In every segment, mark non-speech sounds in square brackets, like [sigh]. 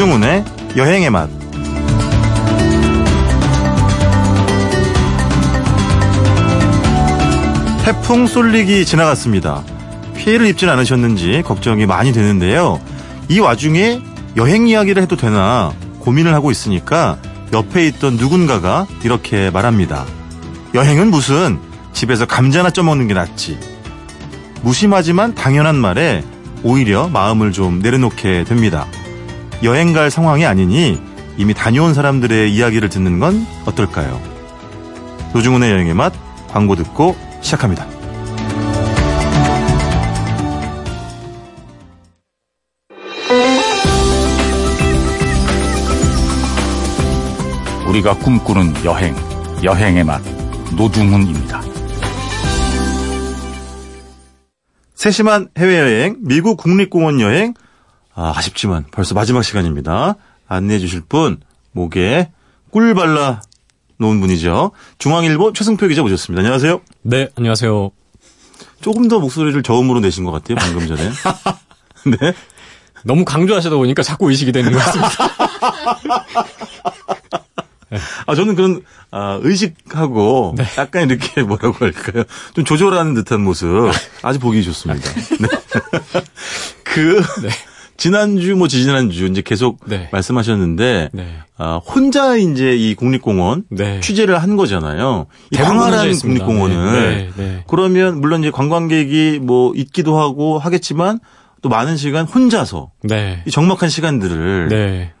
노중훈의 여행의 맛. 태풍 쏠릭이 지나갔습니다. 피해를 입진 않으셨는지 걱정이 많이 되는데요. 이 와중에 여행 이야기를 해도 되나 고민을 하고 있으니까 옆에 있던 누군가가 이렇게 말합니다. 여행은 무슨 집에서 감자나 쪄먹는 게 낫지. 무심하지만 당연한 말에 오히려 마음을 좀 내려놓게 됩니다. 여행 갈 상황이 아니니 이미 다녀온 사람들의 이야기를 듣는 건 어떨까요? 노중훈의 여행의 맛 광고 듣고 시작합니다. 우리가 꿈꾸는 여행, 여행의 맛, 노중훈입니다. 세심한 해외여행, 미국 국립공원 여행. 아, 아쉽지만 벌써 마지막 시간입니다. 안내해 주실 분, 목에 꿀 발라 놓은 분이죠. 중앙일보 최승표 기자 모셨습니다. 안녕하세요. 네, 안녕하세요. 조금 더 목소리를 저음으로 내신 것 같아요, 방금 전에. [laughs] 네. 너무 강조하시다 보니까 자꾸 의식이 되는 것 같습니다. [laughs] 아, 저는 그런, 아, 의식하고, 네. 약간 이렇게 뭐라고 할까요? 좀 조절하는 듯한 모습. 아주 보기 좋습니다. 네. [laughs] 그, 지난주, 뭐, 지지난주, 이제 계속 네. 말씀하셨는데, 네. 아, 혼자 이제 이 국립공원 네. 취재를 한 거잖아요. 이 광활한 했습니다. 국립공원을. 네, 네, 네. 그러면 물론 이제 관광객이 뭐 있기도 하고 하겠지만 또 많은 시간 혼자서 네. 이 적막한 시간들을 네.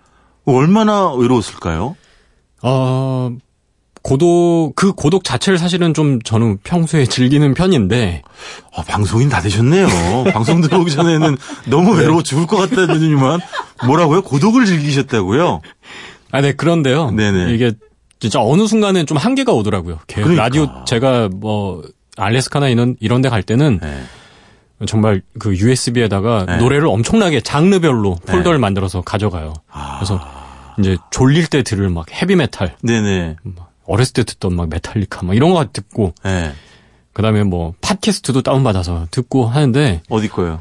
얼마나 외로웠을까요? 어, 고독, 그 고독 자체를 사실은 좀 저는 평소에 즐기는 편인데, 아, 방송인 다 되셨네요. 방송 들어오기 전에는 너무 [laughs] 외로워 죽을 것 같다더니만 뭐라고요? 고독을 즐기셨다고요? 아, 네, 그런데요. 네네. 이게 진짜 어느 순간엔 좀 한계가 오더라고요. 개- 그러니까. 라디오, 제가 뭐, 알래스카나 이런, 이런 데 갈 때는 네. 정말 그 USB에다가 네. 노래를 엄청나게 장르별로 네. 폴더를 만들어서 가져가요. 아. 그래서 이제 졸릴 때 들을 막 헤비메탈, 네네. 어렸을 때 듣던 막 메탈리카 막 이런 거 듣고 네. 그다음에 뭐 팟캐스트도 다운 받아서 듣고 하는데 어디 거요?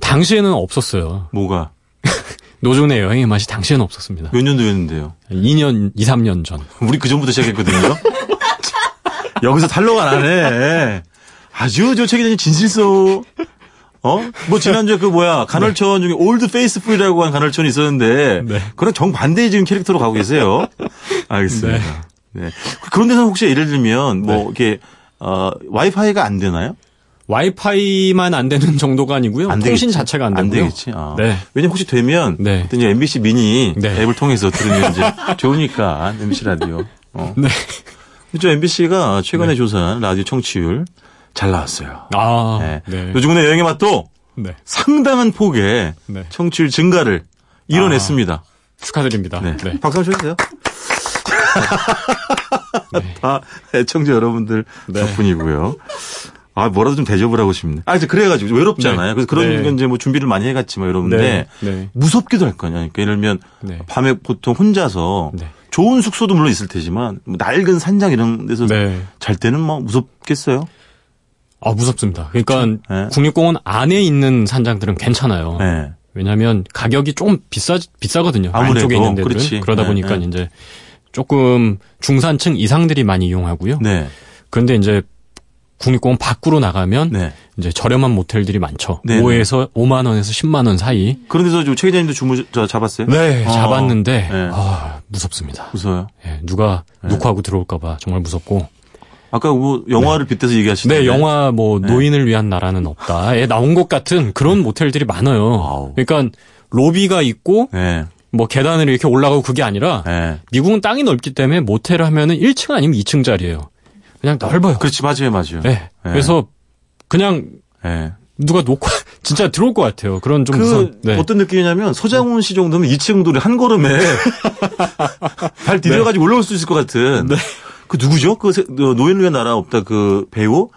당시에는 없었어요. 뭐가? [laughs] 노준의 여행의 맛이 당시에는 없었습니다. 몇 년도였는데요? 2년, 2, 3년 전. 우리 그 전부터 시작했거든요. [laughs] 여기서 탄로가 나네. 아주 저 책임자님 진실소. 어? 뭐 지난주에 그 뭐야 간헐천 중에 올드 페이스풀이라고 한 간헐천이 있었는데 네. 그런 정반대의 지금 캐릭터로 가고 계세요. 알겠습니다. 네. 그런 데서 혹시 예를 들면 뭐 네. 이렇게 어 와이파이가 안 되나요? 와이파이만 안 되는 정도가 아니고요. 안 통신 되겠지. 자체가 안 안 되고요. 되겠지. 아. 네. 왜냐면 혹시 되면 네. 이제 MBC 미니 네. 앱을 통해서 들으면 이제 [laughs] 좋으니까 MBC 라디오. 어. 네. 저 MBC가 최근에 조사한 라디오 청취율 잘 나왔어요. 아, 네. 네. 요즘의 여행의 맛도 네. 상당한 폭의 네. 청취율 증가를 이뤄냈습니다. 축하드립니다. 네. 네. 박수 한번 쳐주세요. 네. [laughs] 다 애청자 여러분들 네. 덕분이고요. 아, 뭐라도 좀 대접을 하고 싶네. 아, 이제 그래가지고 외롭잖아요. 네. 그래서 그런 네. 건 이제 뭐 준비를 많이 해갔지만 여러분데 네. 네. 무섭기도 할거 아니야. 그러니까 예를 들면 네. 밤에 보통 혼자서 네. 좋은 숙소도 물론 있을 테지만 뭐 낡은 산장 이런 데서 네. 잘 때는 뭐 무섭겠어요. 아, 무섭습니다. 그러니까 네. 국립공원 안에 있는 산장들은 괜찮아요. 네. 왜냐하면 가격이 좀 비싸 비싸거든요. 아무래도. 안쪽에 있는 데들은 그렇지. 그러다 네, 보니까 네. 이제 조금 중산층 이상들이 많이 이용하고요. 네. 그런데 이제 국립공원 밖으로 나가면 네. 이제 저렴한 모텔들이 많죠. 네, 5에서 5만 원에서 10만 원 사이. 그런 데서 지금 최 기자님도 주무 저 잡았어요? 네, 어. 잡았는데 네. 아, 무섭습니다. 무서워요. 예, 누가 녹화하고 들어올까 봐 정말 무섭고. 아까 뭐 영화를 빗대서 얘기하시는데 네, 영화 뭐 노인을 위한 나라는 없다에 나온 것 같은 그런 모텔들이 많아요. 아우. 그러니까 로비가 있고 네. 뭐 계단을 이렇게 올라가고 그게 아니라 네. 미국은 땅이 넓기 때문에 모텔을 하면은 1층 아니면 2층짜리예요. 그냥 넓어요. 그렇지 맞아요, 맞아요. 네. 그래서 그냥 네. 누가 녹화 [laughs] 진짜 들어올 것 같아요. 그런 좀 그 무서운. 네. 어떤 느낌이냐면 서장훈 씨 정도면 2층 도한 걸음에 [laughs] 발 디뎌가지고 올라올 수 있을 것 같은. 네. 그 누구죠? 그 세- 그 노인을 위한 나라 없다 그 배우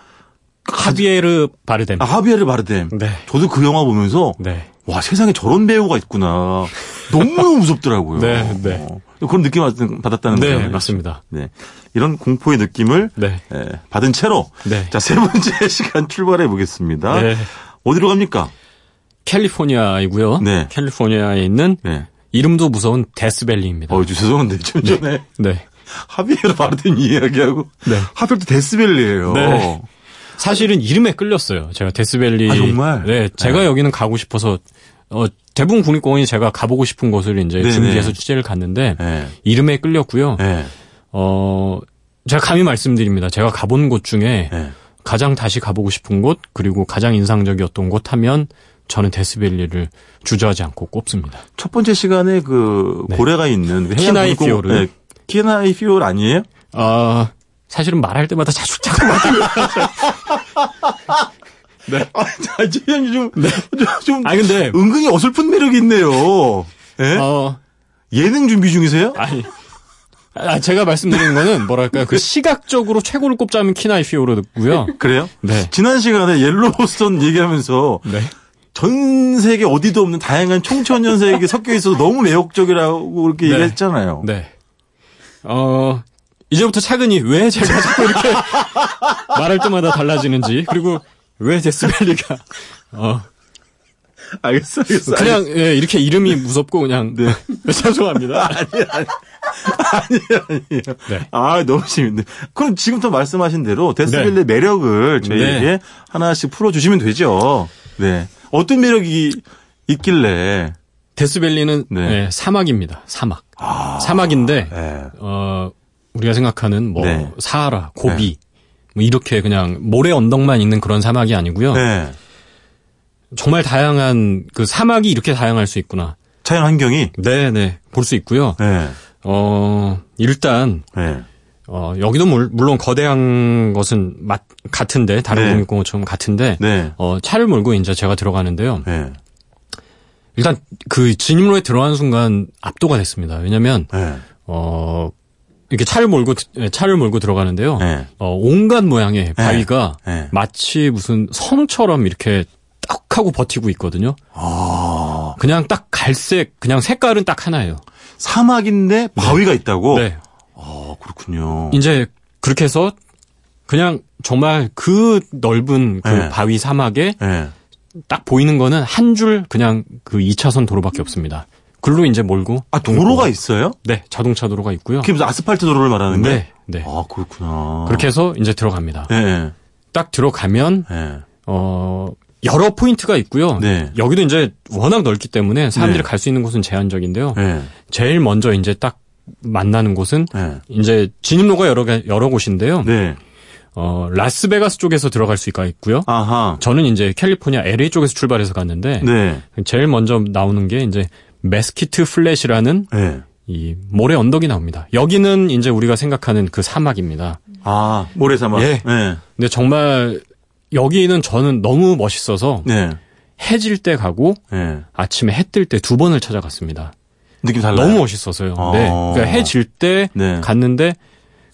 하비에르 바르뎀. 아, 하비에르 바르뎀. 네. 저도 그 영화 보면서 네. 와 세상에 저런 배우가 있구나. 너무 [laughs] 무섭더라고요. 네, 네. 어, 그런 느낌 받- 받았다는 네, 거예요. 맞습니다. 네. 이런 공포의 느낌을 네. 예, 받은 채로 네. 자세 번째 [laughs] 시간 출발해 보겠습니다. 네. 어디로 갑니까? 캘리포니아이고요. 네. 캘리포니아에 있는 네. 이름도 무서운 데스밸리입니다. 어, 죄송한데 좀 전에 [laughs] 네. 하비에로 바로 된 이야기하고 네. 하필 또 데스밸리예요. 네. 사실은 이름에 끌렸어요. 제가 데스밸리. 아, 정말? 네. 제가 네. 여기는 가고 싶어서 어 대부분 국립공원이 제가 가보고 싶은 곳을 이제 네네. 준비해서 취재를 갔는데 네. 이름에 끌렸고요. 네. 어 제가 감히 말씀드립니다. 제가 가본 곳 중에 네. 가장 다시 가보고 싶은 곳 그리고 가장 인상적이었던 곳 하면 저는 데스밸리를 주저하지 않고 꼽습니다. 첫 번째 시간에 그 네. 고래가 있는 그 키나이 피오르. 네. 키나이 피오르 아니에요? 아 사실은 말할 때마다 자주 자꾸 맞아 [laughs] [laughs] 요. 아, 자, 지현이 좀, 네. 좀, 좀아 근데 은근히 어설픈 매력이 있네요. 예? 어 예능 준비 중이세요? 아니. 아, 제가 말씀드리는 거는 뭐랄까요. 그 시각적으로 최고를 꼽자면 키나이 피오르고요. 그래요? 네. 지난 시간에 옐로우스톤 얘기하면서 네. 전 세계 어디도 없는 다양한 총천연색이 섞여 있어서 너무 매력적이라고 그렇게 네. 얘기했잖아요. 네. 어, 이제부터 차근히 왜 제가 자꾸 이렇게 [laughs] 말할 때마다 달라지는지, 그리고 왜 데스밸리가, 어, 알겠어, 알겠어. 그냥, 예, 이렇게 이름이 무섭고 그냥, 네. [laughs] 죄송합니다. [laughs] 아니에요, 아니에요. 네. 아, 너무 재밌네. 그럼 지금부터 말씀하신 대로 데스빌의 네. 매력을 저희에게 네. 하나씩 풀어주시면 되죠. 네. 어떤 매력이 있길래. 데스밸리는 네. 예, 사막입니다. 사막. 사막인데, 네. 어, 우리가 생각하는 뭐, 네. 사하라, 고비, 뭐 이렇게 그냥 모래 언덕만 있는 그런 사막이 아니고요. 네. 정말 다양한, 그 사막이 이렇게 다양할 수 있구나. 자연 환경이. 네, 네. 볼 수 있고요. 네. 어, 일단, 네. 어, 여기도 물, 물론 거대한 것은 맞, 같은데, 다른 네. 국립공원처럼 같은데, 네. 어, 차를 몰고 이제 제가 들어가는데요. 네. 일단 그 진입로에 들어가는 순간 압도가 됐습니다. 왜냐면, 네. 어, 이렇게 차를 몰고, 예, 차를 몰고 들어가는데요. 네. 어, 온갖 모양의 바위가 네. 마치 무슨 성처럼 이렇게 딱 하고 버티고 있거든요. 아. 그냥 딱 갈색, 그냥 색깔은 딱 하나예요. 사막인데 바위가 있다고? 네. 아, 그렇군요. 이제 그렇게 해서 그냥 정말 그 넓은 그 네. 바위 사막에 네. 딱 보이는 거는 한 줄 그냥 그 2차선 도로밖에 없습니다. 글로 이제 몰고 아, 도로가 있어요? 네, 자동차 도로가 있고요. 그게 무슨 아스팔트 도로를 말하는 거예요? 네, 네. 아, 그렇구나. 그렇게 해서 이제 들어갑니다. 네. 딱 들어가면 네. 어 여러 포인트가 있고요. 네. 여기도 이제 워낙 넓기 때문에 사람들이 네. 갈수 있는 곳은 제한적인데요. 네. 제일 먼저 이제 딱 만나는 곳은 네. 이제 진입로가 여러 개 여러 곳인데요. 네. 어 라스베가스 쪽에서 들어갈 수가 있고요. 아하. 저는 이제 캘리포니아 LA 쪽에서 출발해서 갔는데 네. 제일 먼저 나오는 게 이제 메스키트 플랫이라는 네. 이 모래 언덕이 나옵니다. 여기는 이제 우리가 생각하는 그 사막입니다. 아, 모래 사막. 예. 네. 근데 정말 여기는 저는 너무 멋있어서 네. 해질 때 가고 네. 아침에 해 뜰 때 두 번을 찾아갔습니다. 느낌 달라요. 너무 멋있어서요. 어. 네. 그러니까 해질때 네. 갔는데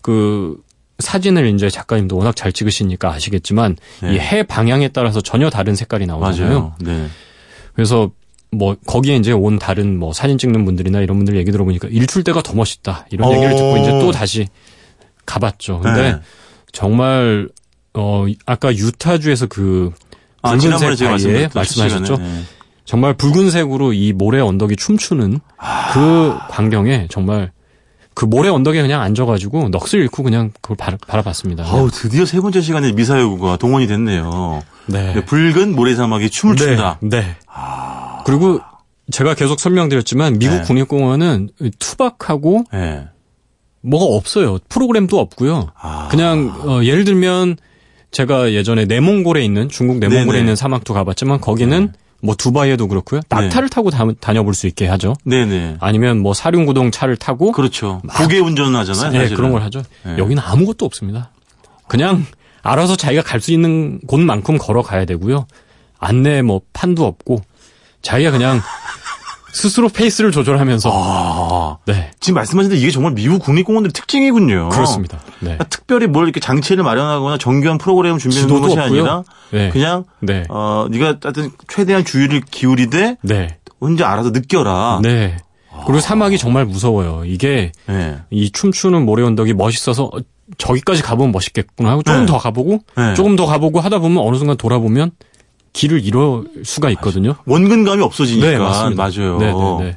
그 사진을 이제 작가님도 워낙 잘 찍으시니까 아시겠지만 네. 이해 방향에 따라서 전혀 다른 색깔이 나오잖아요. 맞아요. 네. 그래서 뭐 거기에 이제 온 다른 뭐 사진 찍는 분들이나 이런 분들 얘기 들어보니까 일출 때가 더 멋있다 이런 오. 얘기를 듣고 이제 또 다시 가봤죠. 근데 네. 정말 어 아까 유타주에서 그 아, 붉은색 제가 바위에 말씀드렸던 말씀하셨죠. 네. 정말 붉은색으로 이 모래 언덕이 춤추는 아. 그 광경에 정말 그 모래 언덕에 그냥 앉아가지고 넋을 잃고 그냥 그걸 바라, 바라봤습니다. 아우, 드디어 세 번째 시간에 미사여구가 동원이 됐네요. 네. 네, 붉은 모래 사막이 춤을 네. 춘다. 네. 그리고 제가 계속 설명드렸지만 미국 네. 국립공원은 투박하고 네. 뭐가 없어요. 프로그램도 없고요. 아. 그냥 어, 예를 들면 제가 예전에 내몽골에 있는 중국 내몽골에 네네. 있는 사막도 가봤지만 거기는 뭐 두바이에도 그렇고요. 낙타를 타고 다, 다녀볼 수 있게 하죠. 네네. 아니면 뭐 사륜구동 차를 타고 그렇죠. 고개 운전을 하잖아요. 네, 사실은. 그런 걸 하죠. 네. 여기는 아무것도 없습니다. 그냥 알아서 자기가 갈 수 있는 곳만큼 걸어가야 되고요. 안내 뭐 판도 없고 자기가 그냥 스스로 페이스를 조절하면서 아, 네 지금 말씀하신 데 이게 정말 미국 국립공원들의 특징이군요. 그렇습니다. 네. 그러니까 특별히 뭘 이렇게 장치를 마련하거나 정교한 프로그램을 준비하는 것이 없고요. 아니라 네. 그냥 네. 어 네가 하여튼 최대한 주의를 기울이되 네. 혼자 알아서 느껴라. 네. 그리고 사막이 정말 무서워요. 이게 네. 이 춤추는 모래 언덕이 멋있어서 어, 저기까지 가보면 멋있겠구나 하고 조금 네. 더 가보고 네. 조금 더 가보고 하다 보면 어느 순간 돌아보면 길을 잃을 수가 있거든요. 원근감이 없어지니까 네, 맞습니다. 맞아요. 네, 네, 네.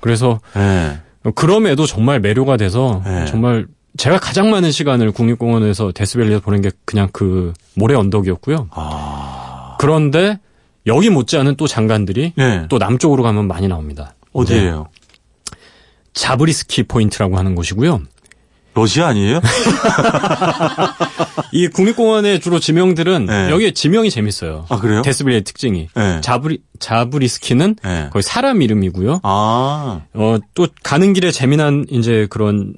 그래서 예. 그럼에도 정말 매료가 돼서 네. 정말 제가 가장 많은 시간을 국립공원에서 데스밸리에서 보낸 게 그냥 그 모래 언덕이었고요. 아. 그런데 여기 못지않은 또 장관들이 예. 또 남쪽으로 가면 많이 나옵니다. 어디예요? 자브리스키 포인트라고 하는 곳이고요. 러시아 아니에요? [laughs] 이 국립공원의 주로 지명들은 네. 여기 지명이 재밌어요. 아, 그래요? 데스밸리의 특징이 네. 자브리 자브리스키는 예. 거의 사람 이름이고요. 아. 어, 또 가는 길에 재미난 이제 그런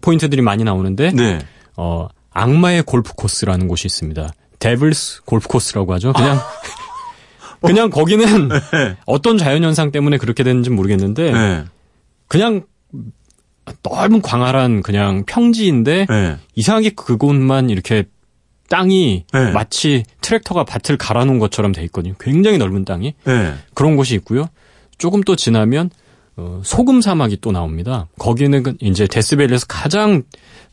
포인트들이 많이 나오는데 네. 어, 악마의 골프 코스라는 곳이 있습니다. 데블스 골프 코스라고 하죠. 그냥 [laughs] 그냥 거기는 네. 어떤 자연 현상 때문에 그렇게 됐는지 모르겠는데 예. 그냥 넓은 광활한 그냥 평지인데 예. 이상하게 그곳만 이렇게 땅이 네. 마치 트랙터가 밭을 갈아놓은 것처럼 돼 있거든요. 굉장히 넓은 땅이 예. 그런 곳이 있고요. 조금 또 지나면 어, 소금 사막이 또 나옵니다. 거기는 그 이제 데스밸리에서 가장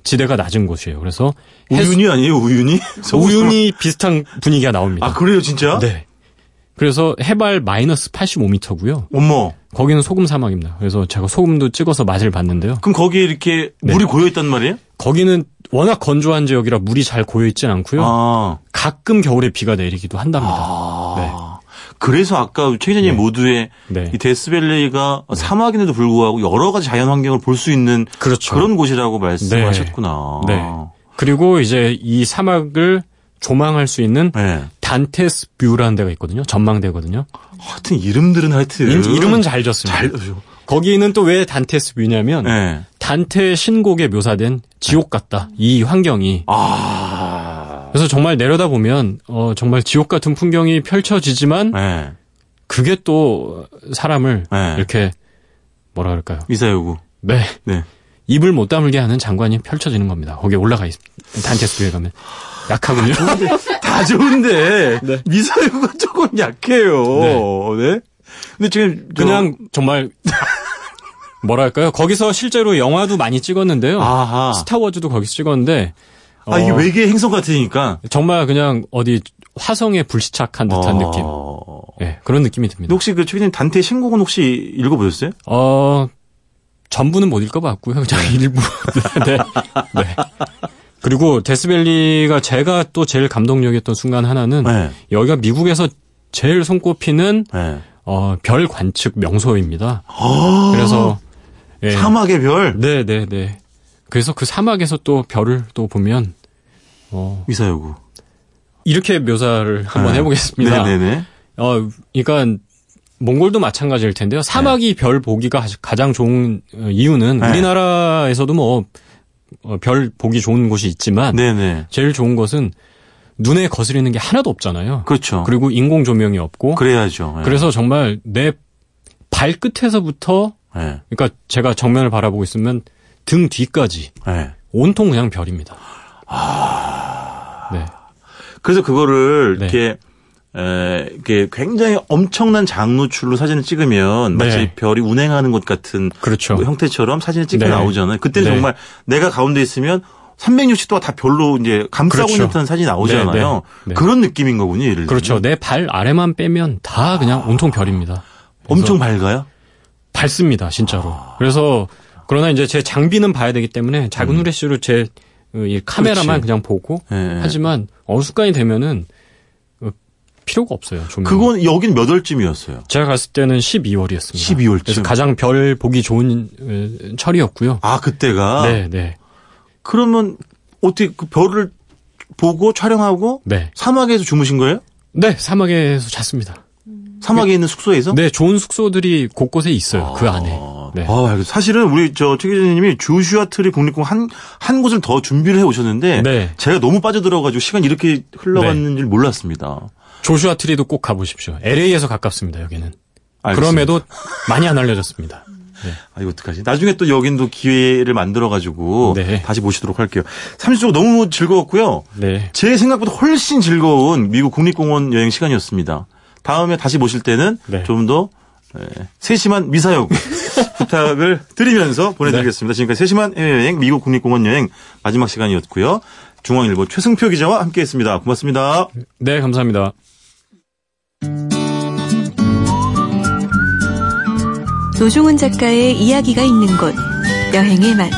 지대가 낮은 곳이에요. 그래서 해수- 우윤이 아니에요, 우윤이? [laughs] 우윤이 비슷한 분위기가 나옵니다. 아, 그래요, 진짜? 네. 그래서 해발 마이너스 85m고요. 어머. 거기는 소금 사막입니다. 그래서 제가 소금도 찍어서 맛을 봤는데요. 그럼 거기에 이렇게 네. 물이 고여 있단 말이에요? 거기는 워낙 건조한 지역이라 물이 잘 고여 있진 않고요. 아. 가끔 겨울에 비가 내리기도 한답니다. 아. 그래서 아까 최 기자님 네. 모두에 네. 이 데스밸리가 사막인데도 불구하고 여러 가지 자연 환경을 볼 수 있는 그렇죠. 그런 곳이라고 말씀하셨구나. 네. 그리고 이제 이 사막을 조망할 수 있는 네. 단테스 뷰라는 데가 있거든요. 전망대거든요. 하여튼 이름들은 하여튼 이- 이름은 잘 졌습니다. 잘 졌죠. 거기는 또 왜 단테스 뷰냐면 네. 단테 신곡에 묘사된 지옥 같다. 이 환경이. 아. 그래서 정말 내려다 보면 어 정말 지옥 같은 풍경이 펼쳐지지만 네. 그게 또 사람을 네. 이렇게 뭐라 그럴까요? 미사여구. 네. 네. 입을 못 다물게 하는 장관이 펼쳐지는 겁니다. 거기에 올라가 있 뷰에 가면 약하군요. 다 좋은데 [laughs] 미사여구가 조금 약해요. 네. 근데 지금 저- 그냥 정말 뭐랄까요? 거기서 실제로 영화도 많이 찍었는데요. 아하. 스타워즈도 거기서 찍었는데 아 이게 어, 외계 행성 같으니까 정말 그냥 어디 화성에 불시착한 듯한 어. 느낌. 예, 그런 느낌이 듭니다. 혹시 그 최기님 단테 신곡은 혹시 읽어보셨어요? 어, 전부는 못 읽어 봤고요. 그냥 [laughs] 일부. [laughs] 네. 네. 그리고 데스밸리가 제가 또 제일 감동적이었던 순간 하나는 네. 여기가 미국에서 제일 손꼽히는 네. 어, 별 관측 명소입니다. 아, 그래서 예. 사막의 별 네, 네, 네. 그래서 그 사막에서 또 별을 또 보면 어, 미사여구. 이렇게 묘사를 한번 네. 해보겠습니다. 네 네 네. 어, 그러니까 몽골도 마찬가지일 텐데요. 사막이 별 보기가 가장 좋은 어, 이유는 네. 우리나라에서도 뭐 어, 별 보기 좋은 곳이 있지만 네네. 제일 좋은 것은 눈에 거스리는 게 하나도 없잖아요. 그렇죠. 그리고 인공 조명이 없고 그래야죠. 네. 그래서 정말 내 발끝에서부터 네. 그러니까 제가 정면을 바라보고 있으면 등 뒤까지 네. 온통 그냥 별입니다. 네. 그래서 그거를 네. 이렇게 에, 이렇게 굉장히 엄청난 장노출로 사진을 찍으면 마치 네. 별이 운행하는 것 같은 그렇죠. 그 형태처럼 사진을 찍혀 네. 나오잖아요. 그때는 네. 정말 내가 가운데 있으면 360도가 다 별로 이제 감싸고 그렇죠. 있는 듯한 사진이 나오잖아요. 네, 네. 네. 그런 느낌인 거군요. 예를 그렇죠. 내 발 아래만 빼면 다 그냥 온통 별입니다. 엄청 밝아요. 밝습니다, 진짜로. 그래서 그러나 이제 제 장비는 봐야 되기 때문에 작은 후레쉬로 제 어, 이 카메라만 음. 그렇지. 그냥 보고 예, 예. 하지만 어느 순간이 되면은 어, 필요가 없어요. 조명. 그건 여긴 몇 월쯤이었어요? 제가 갔을 때는 12월이었습니다. 12월 쯤. 그래서 가장 별 보기 좋은 어, 철이었고요. 아 그때가 네, 네, 그러면 어떻게 그 별을 보고 촬영하고 네, 사막에서 주무신 거예요? 네 사막에서 잤습니다. 사막에 있는 숙소에서? 네, 좋은 숙소들이 곳곳에 있어요. 그 안에. 네. 아. 사실은 우리 저최 기자님이 조슈아 트리 국립공원 한, 한 곳을 더 준비를 해 오셨는데 네. 제가 너무 빠져들어가지고 시간이 이렇게 흘러갔는 줄 몰랐습니다. 조슈아 트리도 꼭 가보십시오. LA에서 가깝습니다. 여기는. 알겠습니다. 그럼에도 많이 안 알려졌습니다. 아, 이거 어떡하지? 나중에 또 여긴 또 기회를 만들어가지고 네. 다시 모시도록 할게요. 30초 너무 즐거웠고요. 네. 제 생각보다 훨씬 즐거운 미국 국립공원 여행 시간이었습니다. 다음에 다시 모실 때는 네. 좀더 세심한 미사여구 [laughs] 부탁을 드리면서 보내드리겠습니다. 지금까지 세심한 해외여행 미국 국립공원 여행 마지막 시간이었고요. 중앙일보 최승표 기자와 함께했습니다. 고맙습니다. 네, 감사합니다. 노중훈 작가의 이야기가 있는 곳 여행의 맛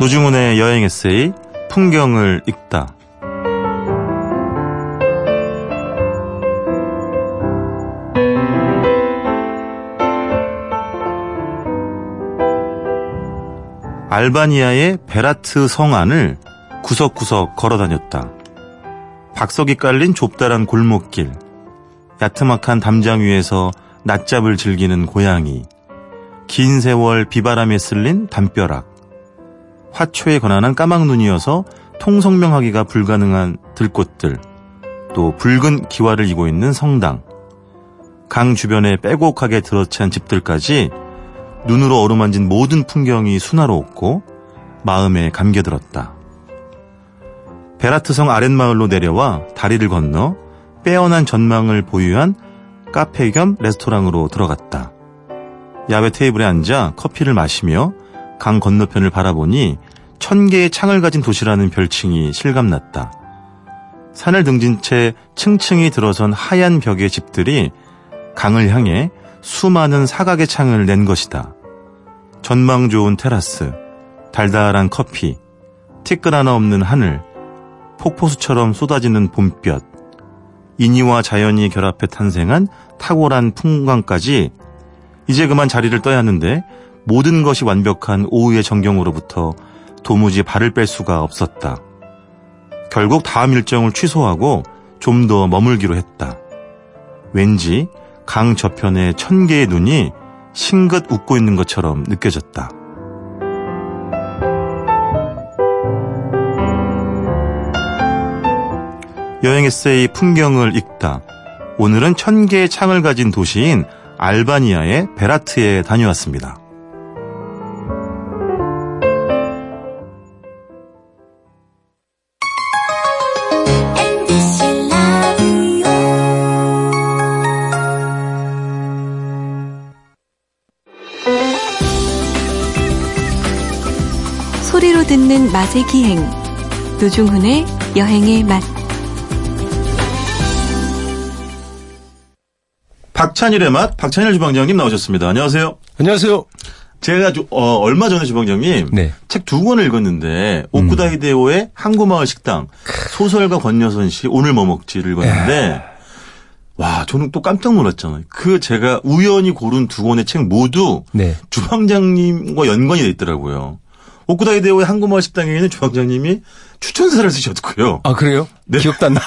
노중훈의 여행 에세이 풍경을 읽다. 알바니아의 베라트 성 안을 구석구석 걸어 다녔다. 박석이 깔린 좁다란 골목길, 야트막한 담장 위에서 낮잡을 즐기는 고양이, 긴 세월 비바람에 쓸린 담벼락, 화초에 권한한 까막눈이어서 통성명하기가 불가능한 들꽃들, 또 붉은 기와를 이고 있는 성당, 강 주변에 빼곡하게 들어찬 집들까지 눈으로 어루만진 모든 풍경이 순화로웠고 마음에 감겨들었다. 베라트성 아랫마을로 내려와 다리를 건너 빼어난 전망을 보유한 카페 겸 레스토랑으로 들어갔다. 야외 테이블에 앉아 커피를 마시며 강 건너편을 바라보니 천 개의 창을 가진 도시라는 별칭이 실감났다. 산을 등진 채 층층이 들어선 하얀 벽의 집들이 강을 향해 수많은 사각의 창을 낸 것이다. 전망 좋은 테라스, 달달한 커피, 티끌 하나 없는 하늘, 폭포수처럼 쏟아지는 봄볕, 인이와 자연이 결합해 탄생한 탁월한 풍광까지 이제 그만 자리를 떠야 하는데 모든 것이 완벽한 오후의 정경으로부터 도무지 발을 뺄 수가 없었다. 결국 다음 일정을 취소하고 좀 더 머물기로 했다. 왠지 강 저편에 천 개의 눈이 싱긋 웃고 있는 것처럼 느껴졌다. 여행 에세이 풍경을 읽다. 오늘은 천 개의 창을 가진 도시인 알바니아의 베라트에 다녀왔습니다. 소리로 듣는 맛의 기행 노중훈의 여행의 맛 박찬일의 맛, 박찬일 주방장님 나오셨습니다. 안녕하세요. 안녕하세요. 제가 주- 어, 얼마 전에 주방장님 네. 책두 권을 읽었는데 오쿠다 히데오의 항구마을 식당 소설가 권여선 씨 오늘 뭐 먹지를 읽었는데 와 저는 또 깜짝 놀랐잖아요. 그 제가 우연히 고른 두 권의 책 모두 네. 주방장님과 연관이 돼 있더라고요. 오쿠다 히데오의 항구마을 식당에는 주방장님이 추천사를 쓰셨고요. 아, 그래요? 네. 기억도 안 나.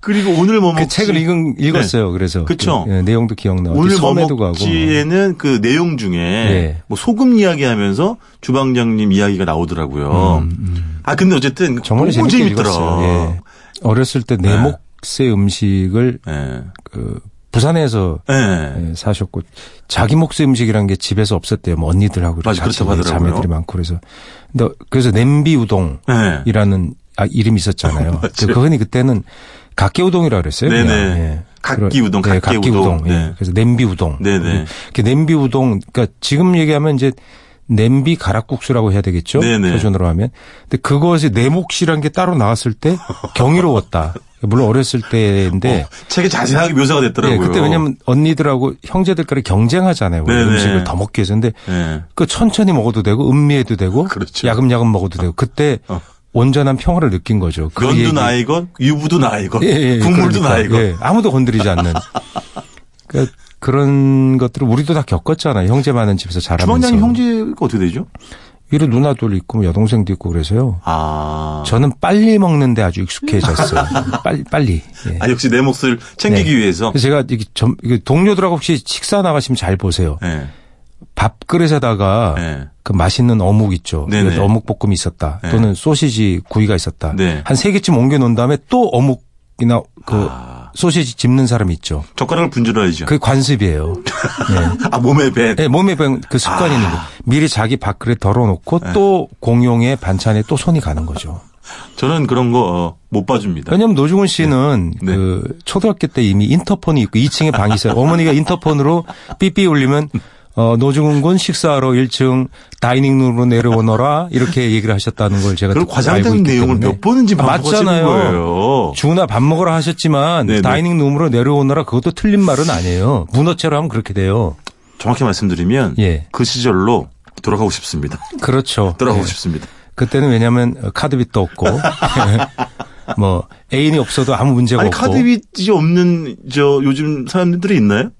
그리고 오늘 뭐그 먹지 책을 읽은, 읽었어요. 그래서. 그쵸. 그, 예, 내용도 기억나. 오늘 뭐. 먹지에는 그 내용 중에 네. 뭐 소금 이야기하면서 주방장님 이야기가 나오더라고요. 아 근데 어쨌든 음, 정말 재밌더라. 예. 어렸을 때내 네. 몫의 음식을 예. 그 부산에서 예. 예, 사셨고 자기 몫의 음식이란 게 집에서 없었대요. 뭐 언니들하고 맞아, 같이 하더라고요. 자매들이 많고 그래서 근데 그래서 냄비 우동이라는 예. 아, 이름이 있었잖아요. [laughs] 그 그거는 그때는 각계 우동이라고 그랬어요. 네네. 예. 각기 우동, 네, 각기 우동. 우동. 예. 네. 그래서 냄비 우동. 네네. 그 냄비 우동, 그러니까 지금 얘기하면 이제 냄비 가락국수라고 해야 되겠죠. 네네. 표준으로 하면. 근데 그것이 내 몫이란 게 따로 나왔을 때 경이로웠다. 물론 어렸을 때인데. 어, 책에 자세하게 묘사가 됐더라고요. 예, 그때 왜냐면 언니들하고 형제들끼리 경쟁하잖아요. 음식을 더 먹기 위해서. 근데 예. 그 천천히 먹어도 되고 음미해도 되고 그렇죠. 야금야금 먹어도 되고 그때 어. 온전한 평화를 느낀 거죠. 그 면도 나이건 유부도 나이건 예, 예, 국물도 그러니까. 나이건 예, 아무도 건드리지 않는. 그러니까 [laughs] 그런 것들을 우리도 다 겪었잖아요. 형제 많은 집에서 자라면서. 주방장님 형제가 어떻게 되죠? 위로 누나도 있고 뭐 여동생도 있고 그래서요. 아. 저는 빨리 먹는데 아주 익숙해졌어요. [laughs] 빨리 빨리. 예. 아 역시 내 몫을 챙기기 네. 위해서. 제가 이게 점, 동료들하고 혹시 식사 나가시면 잘 보세요. 예. 밥그릇에다가 예. 그 맛있는 어묵 있죠. 네네. 어묵 볶음이 있었다. 네. 또는 소시지 구이가 있었다. 네. 한세 개쯤 옮겨 놓은 다음에 또 어묵이나 그 아. 소시지 집는 사람 있죠. 젓가락을 분질러야죠. 그게 관습이에요. [laughs] 네. 아 몸에 배. 네, 몸에 배운 그 습관이 있는 거. 미리 자기 밥그릇 덜어놓고 또 공용의 반찬에 또 손이 가는 거죠. 저는 그런 거 어, 못 봐줍니다. 왜냐면 노중훈 씨는 네. 그 초등학교 때 이미 인터폰이 있고 2층에 방이 있어요. 어머니가 인터폰으로 삐삐 울리면 어, 노중훈 군 식사하러 1층 다이닝룸으로 내려오너라 이렇게 얘기를 하셨다는 걸 제가 알고 과장된 내용을. 몇 번인지 아, 맞잖아요. 거예요. 주은아 밥 먹으러 하셨지만 네네. 다이닝룸으로 내려오너라 그것도 틀린 말은 아니에요. 문어체로 하면 그렇게 돼요. 정확히 말씀드리면 예. 그 시절로 돌아가고 싶습니다. 그렇죠. 돌아가고 예. 싶습니다. 그때는 왜냐하면 카드빚도 없고 [laughs] 뭐 애인이 없어도 아무 문제가 아니 없고 카드빚이 없는 저 요즘 사람들이 있나요?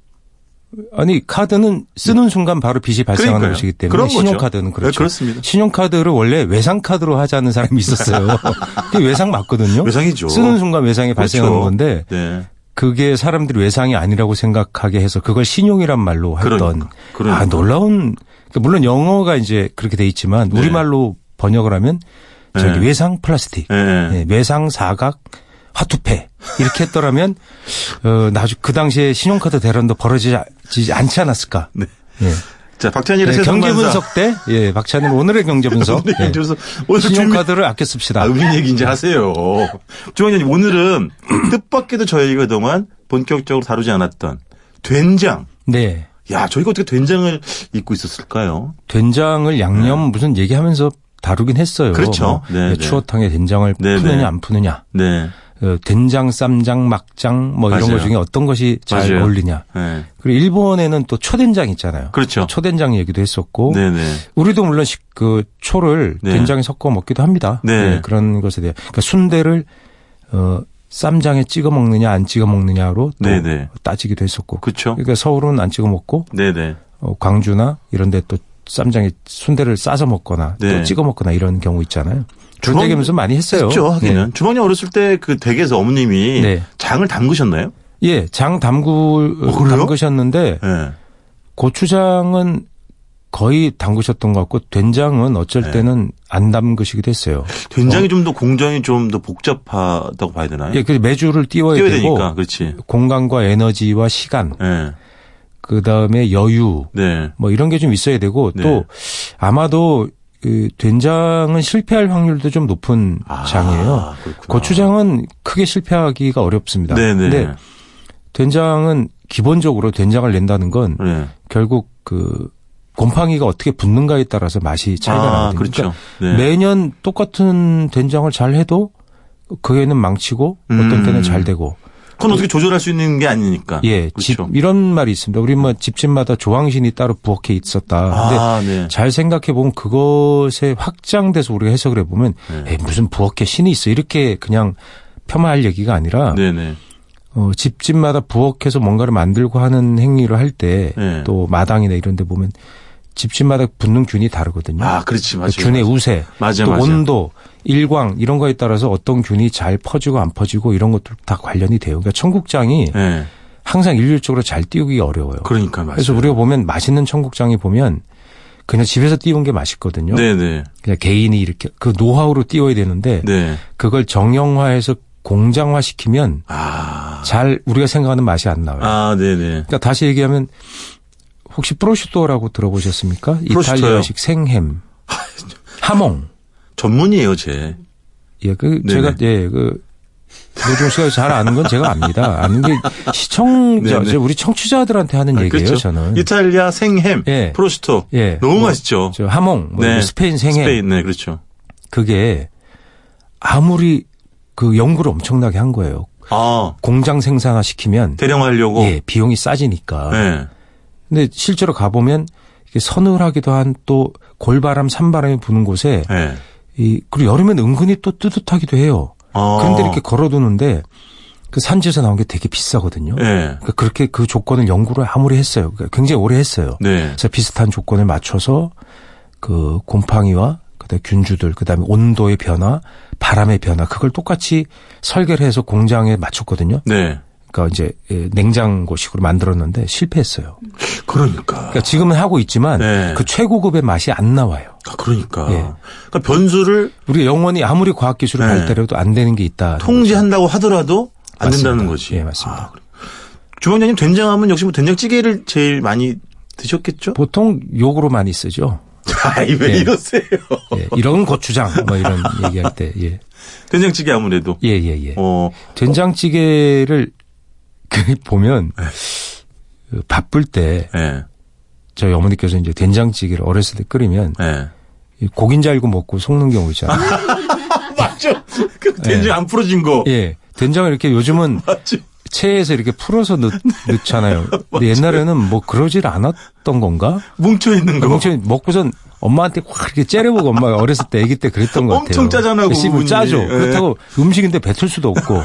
아니 카드는 쓰는 순간 바로 빚이 발생하는 그러니까요. 것이기 때문에. 신용카드는 그렇죠. 네, 그렇습니다. 신용카드를 원래 외상카드로 하자는 사람이 있었어요. [laughs] 그게 외상 맞거든요. 외상이죠. 쓰는 순간 외상이 발생하는 그렇죠. 건데 네. 그게 사람들이 외상이 아니라고 생각하게 해서 그걸 신용이란 말로 했던 그러니까. 그러니까. 아 놀라운 그러니까 물론 영어가 이제 그렇게 돼 있지만 네. 우리말로 번역을 하면 저기 네. 외상 플라스틱, 네. 네, 외상 사각 화투패 이렇게 했더라면 어 나중 그 당시에 신용카드 대란도 벌어지지 않지 않았을까? 네. 예. 자 박찬일의 네, 경제. 분석 때, 예, 박찬일 오늘의 경제 분석. [laughs] 오늘 예. 오늘 신용카드를 아껴 씁시다. 아, 음식 얘기 이제 하세요. 주방장님, 오늘은 [clears throat] 뜻밖에도 저희가 그동안 본격적으로 다루지 않았던 된장. 네. 야, 저희가 어떻게 된장을 잊고 있었을까요? 된장을 양념 무슨 얘기하면서 다루긴 했어요. 그렇죠. 뭐, 네, 예, 네. 추어탕에 된장을 네, 푸느냐 네. 안 푸느냐. 네. 어, 된장, 쌈장, 막장 뭐 이런. 것 중에 어떤 것이 잘 맞아요. 어울리냐. 네. 그리고 일본에는 또 초된장 있잖아요. 그렇죠. 초된장 얘기도 했었고 네네. 우리도 물론 식- 그 초를 네. 된장에 섞어 먹기도 합니다. 네. 그런 것에 대해 그러니까 순대를 어 쌈장에 찍어 먹느냐 안 찍어 먹느냐로 또 네네. 따지기도 했었고. 그렇죠. 그러니까 서울은 안 찍어 먹고 네네. 어, 광주나 이런 데 또 쌈장에 순대를 싸서 먹거나 네. 또 찍어 먹거나 이런 경우 있잖아요. 그런 주방- 얘기하면서 많이 했어요. 했죠, 하기는. 네. 주방장 어렸을 때 그 댁에서 어머님이 네. 장을 담그셨나요? 예, 장 담글 어? 담그셨는데 네. 고추장은 거의 담그셨던 것 같고 된장은 어쩔 네. 때는 안 담그시기도 했어요. 된장이 좀더 공정이 좀 더 복잡하다고 봐야 되나요? 예, 그 매주를 띄워야 띄워야 되고 되니까, 그렇지. 공간과 에너지와 시간, 네. 그 다음에 여유, 네. 뭐 이런 게 좀 있어야 되고 네. 또 아마도 그 된장은 실패할 확률도 좀 높은 아, 장이에요. 그렇구나. 고추장은 크게 실패하기가 어렵습니다. 네네. 근데 된장은 기본적으로 된장을 낸다는 건 네. 결국 그 곰팡이가 어떻게 붙는가에 따라서 맛이 차이가 아, 나거든요. 그렇죠. 그러니까 네. 매년 똑같은 된장을 잘 해도 그 애는 망치고 어떤 음. 때는 잘 되고 그건 어떻게 조절할 수 있는 게 아니니까. 예, 집 그렇죠. 이런 말이 있습니다. 우리 뭐 집집마다 조항신이 따로 부엌에 있었다. 근데 아, 네. 잘 생각해 보면 그것에 확장돼서 우리가 해석을 해 보면 네. 무슨 부엌에 신이 있어 이렇게 그냥 폄하할 얘기가 아니라 네네. 어, 집집마다 부엌에서 뭔가를 만들고 하는 행위를 할 때또 네. 마당이나 이런 데 보면 집집마다 붙는 균이 다르거든요. 아, 그렇지, 그 맞아요. 균의 우세, 맞아, 또 맞아. 온도, 일광 이런 거에 따라서 어떤 균이 잘 퍼지고 안 퍼지고 이런 것도 다 관련이 돼요. 그러니까 청국장이 네. 항상 일률적으로 잘 띄우기 어려워요. 그러니까 맞아요. 그래서 우리가 보면 맛있는 청국장이 보면 그냥 집에서 띄운 게 맛있거든요. 네네. 그냥 개인이 이렇게 그 노하우로 띄워야 되는데 네. 그걸 정형화해서 공장화 시키면 아. 잘 우리가 생각하는 맛이 안 나와요. 아, 네네. 그러니까 다시 얘기하면 혹시 프로슈토라고 들어보셨습니까? 프로슈토요? 이탈리아식 생햄, [laughs] 하몽. 전문이에요, 제. 예, 그 네네. 제가 예, 그 노종 씨가 잘 아는 건 제가 압니다. 아는 게 시청자, 네네. 우리 청취자들한테 하는 아, 얘기예요. 그렇죠. 저는. 이탈리아 생햄, 예. 프로스토. 예, 너무 뭐, 맛있죠. 저 하몽, 뭐 네. 스페인 생햄, 스페인, 네, 그렇죠. 그게 아무리 그 연구를 엄청나게 한 거예요. 아, 공장 생산화 시키면 대량화하려고. 예, 비용이 싸지니까. 네. 근데 실제로 가보면 이게 서늘하기도 한 또 골바람, 산바람이 부는 곳에 네. 이 그리고 여름엔 은근히 또 뜨뜻하기도 해요. 아. 그런데 이렇게 걸어두는데 그 산지에서 나온 게 되게 비싸거든요. 네. 그러니까 그렇게 그 조건을 연구를 아무리 했어요. 그러니까 굉장히 오래 했어요. 네. 그래서 비슷한 조건을 맞춰서 그 곰팡이와 그다음에 균주들, 그다음에 온도의 변화, 바람의 변화 그걸 똑같이 설계를 해서 공장에 맞췄거든요. 네. 그러니까 이제 예, 냉장고식으로 만들었는데 실패했어요. 그러니까. 그러니까 지금은 하고 있지만 네. 그 최고급의 맛이 안 나와요. 아, 그러니까. 예. 그러니까 변수를 우리가 영원히 아무리 과학 기술을 네. 발달해도 안 되는 게 있다. 통제한다고 하더라도 안 맞습니다. 된다는 거지. 예, 맞습니다. 아, 그래. 주방장님 된장하면 역시 뭐 된장찌개를 제일 많이 드셨겠죠? 보통 욕으로 많이 쓰죠. [laughs] 아이, 왜 예. 이러세요? 예, 이런 고추장 뭐 이런 얘기할 때 예. [laughs] 된장찌개 아무래도. 예, 예, 예. 어, 된장찌개를 그 보면 네. 그 바쁠 때 예, 저희 어머니께서 이제 된장찌개를 어렸을 때 끓이면 예. 이 고긴 줄 알고 먹고 속는 경우 있잖아요. [laughs] 맞죠. 그 된장 안 풀어진 거. 예. 된장을 이렇게 요즘은 [laughs] 맞죠. 체에서 이렇게 풀어서 넣, 넣잖아요. [laughs] 근데 옛날에는 뭐 그러질 않았던 건가? 뭉쳐 있는 거. 멍청이 먹고선 엄마한테 확 이렇게 째려보고 엄마가 어렸을 때 아기 때 그랬던 것 같아요. 엄청 짜잖아, 그 씹으면 부분이. 짜죠. 예. 그렇다고 음식인데 뱉을 수도 없고.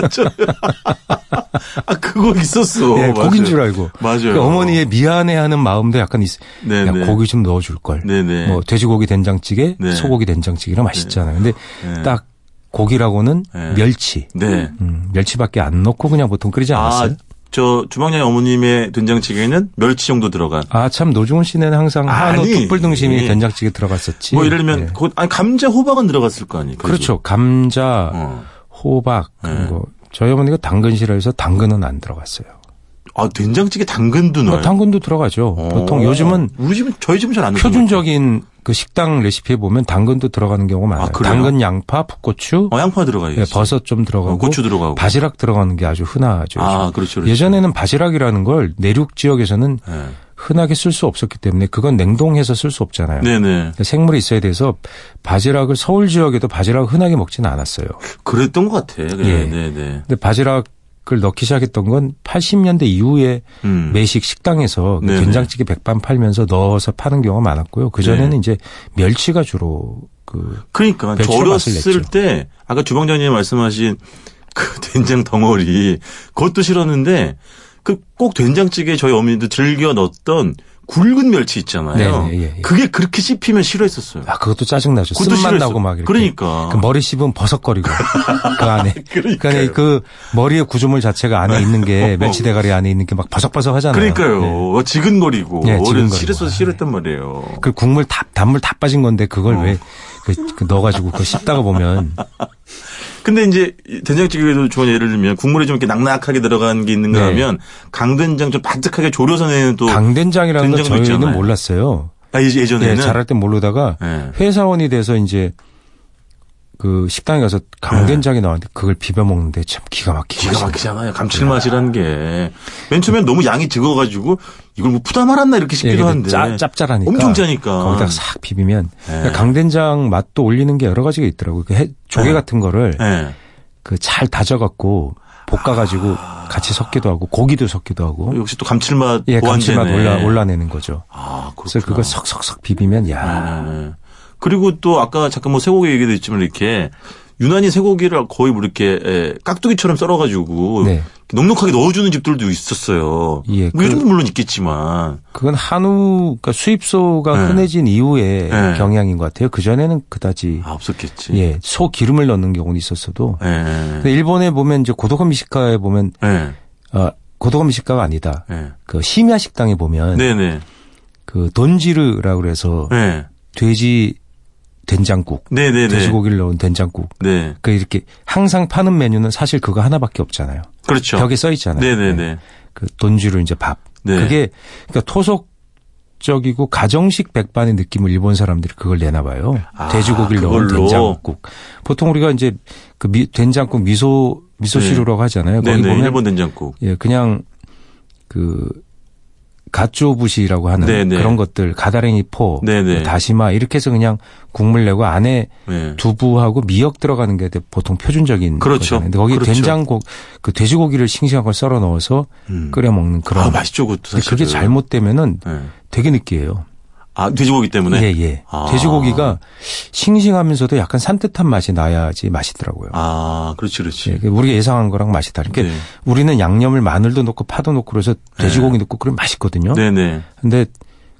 맞죠. [laughs] 아, 그거 있었어. 예, 맞아요. 고긴 줄 알고. 맞아요. 그 어머니의 미안해하는 마음도 약간 있. 야, 네네. 고기 좀 넣어줄 걸. 네네. 뭐 돼지고기 된장찌개, 네. 소고기 된장찌개는 맛있잖아요. 근데 네. 딱 고기라고는 네. 멸치. 네. 음, 멸치밖에 안 넣고 그냥 보통 끓이지 않았어요? 아, 저 주방장님 어머님의 된장찌개에는 멸치 정도 들어간. 아, 참, 노중훈 씨는 항상 한우. 툭불 등심이 예. 된장찌개 들어갔었지. 뭐 예를 들면 예. 그- 아니 감자 호박은 들어갔을 거 아니에요. 그렇죠. 감자, 어. 호박, 네. 그리고 저희 어머니가 당근 싫어해서 당근은 안 들어갔어요. 아 된장찌개 당근도 넣어요. 뭐 당근도 들어가죠. 어. 보통 요즘은 우리 집은 저희 집은 잘 안 넣어요. 표준적인 그 식당 레시피에 보면 당근도 들어가는 경우가 많아요. 아? 당근, 양파, 풋고추, 어, 양파 들어가요. 예, 버섯 좀 들어가고 어, 고추 들어가고. 바지락 들어가는 게 아주 흔하죠. 아. 그렇죠. 그렇죠. 예전에는 바지락이라는 걸 내륙 지역에서는 네. 흔하게 쓸 수 없었기 때문에 그건 냉동해서 쓸 수 없잖아요. 네네. 생물이 있어야 돼서 바지락을 서울 지역에도 바지락을 흔하게 먹지는 않았어요. 그랬던 것 같아. 네, 예. 네네. 근데 바지락 을 넣기 시작했던 건 80년대 이후에 음. 매식 식당에서 그 네네. 된장찌개 백반 팔면서 넣어서 파는 경우가 많았고요. 그 전에는 네. 이제 멸치가 주로 그 그러니까 냈죠. 때 아까 주방장님 말씀하신 그 [laughs] 된장 덩어리 그것도 싫었는데 그 꼭 된장찌개 저희 어머니도 즐겨 넣었던 굵은 멸치 있잖아요. 네네, 예, 예. 그게 그렇게 씹히면 싫어했었어요. 아 그것도 짜증 나죠. 그것도 쓴맛 싫어했어. 나고 막 이렇게. 그러니까. 그 머리 씹으면 버석거리고 [laughs] 그 안에. 그러니까요. 그러니까 그 머리의 구조물 자체가 안에 있는 게 [laughs] 멸치 대가리 안에 있는 게 막 버석버석 하잖아요. 그러니까요. 네. 어, 지근거리고 네, 지근거리고. 싫어서 싫었단 말이에요. 그 국물 다 단물 다 빠진 건데 그걸 어. 왜 그, 그 넣어가지고 그거 씹다가 보면 [laughs] 근데 이제 이 된장찌개도 좋은 예를 들면 국물이 좀 이렇게 낙낙하게 들어간 게 있는가 네. 하면 강된장 좀 바삭하게 졸여서 내는 또 강된장이라는 걸 된장도 저희는 있잖아요. 몰랐어요. 아, 예- 예전에는 예, 잘할 땐 모르다가 네. 회사원이 돼서 이제 그 식당에 가서 강된장이 나왔는데 그걸 비벼 먹는데 참 기가 막히게 기가. 막히잖아요. 감칠맛이라는 게. 맨 처음엔 너무 양이 적어가지고 이걸 뭐 푸다 말았나 이렇게 예, 싶기도 근데 한데. 짭, 짭짤하니까 엄청 짜니까. 거기다가 싹 비비면 네. 그러니까 강된장 맛도 올리는 게 여러 가지가 있더라고요. 그 해- 조개 네. 같은 거를 예. 그잘 다져갖고 볶아가지고 같이 섞기도 하고 고기도 섞기도 하고 역시 또 감칠맛 예 보완제네. 감칠맛 올라 올라내는 거죠. 아, 그렇구나. 그래서 그걸 석석석 비비면 야 네. 그리고 또 아까 잠깐 뭐 쇠고기 얘기도 했지만 이렇게 유난히 쇠고기를 거의 뭐 이렇게 에, 깍두기처럼 썰어가지고 네. 넉넉하게 넣어주는 집들도 있었어요. 예, 뭐 요즘도 그- 물론 있겠지만. 그건 한우 그러니까 수입소가 네. 흔해진 이후에 네. 경향인 것 같아요. 그 전에는 그다지 아, 없었겠지. 예, 소 기름을 넣는 경우는 있었어도 예. 근데 일본에 보면 이제 고도가 미식가에 보면 예. 어 고도가 미식가가 아니다. 예. 그 심야 식당에 보면 네네. 그 돈지르라고 그래서 네. 돼지 된장국, 네네네. 돼지고기를 넣은 된장국. 네. 그 이렇게 항상 파는 메뉴는 사실 그거 하나밖에 없잖아요. 그렇죠. 벽에 써 있잖아요. 네네네. 그 돈지르 이제 밥. 네. 그게 그러니까 토속적이고 가정식 백반의 느낌을 일본 사람들이 그걸 내나 봐요. 아, 돼지고기를 넣은 그걸로? 된장국. 보통 우리가 이제 그 미- 된장국 미소 미소 시루라고 하잖아요. 거기 네네. 보면 일본 된장국. 예, 그냥 그 가쪼부시라고 하는 네네. 그런 것들 가다랭이 포, 네네. 뭐 다시마 이렇게 해서 그냥 국물 내고 안에 네. 두부하고 미역 들어가는 게 보통 표준적인 그렇죠. 거잖아요. 근데 거기 그렇죠. 된장국 그 돼지고기를 싱싱한 걸 썰어 넣어서 음. 끓여 먹는 그런 아, 맛있죠, 그것도 사실. 그게 잘못되면은 네. 되게 느끼해요. 아, 돼지고기 때문에? 예, 예. 아. 돼지고기가 싱싱하면서도 약간 산뜻한 맛이 나야지 맛있더라고요. 아, 그렇지, 그렇지. 예, 우리가 예상한 거랑 맛이 다르니까 네. 우리는 양념을 마늘도 넣고 파도 넣고 그래서 돼지고기 넣고 그러면 맛있거든요. 네네. 근데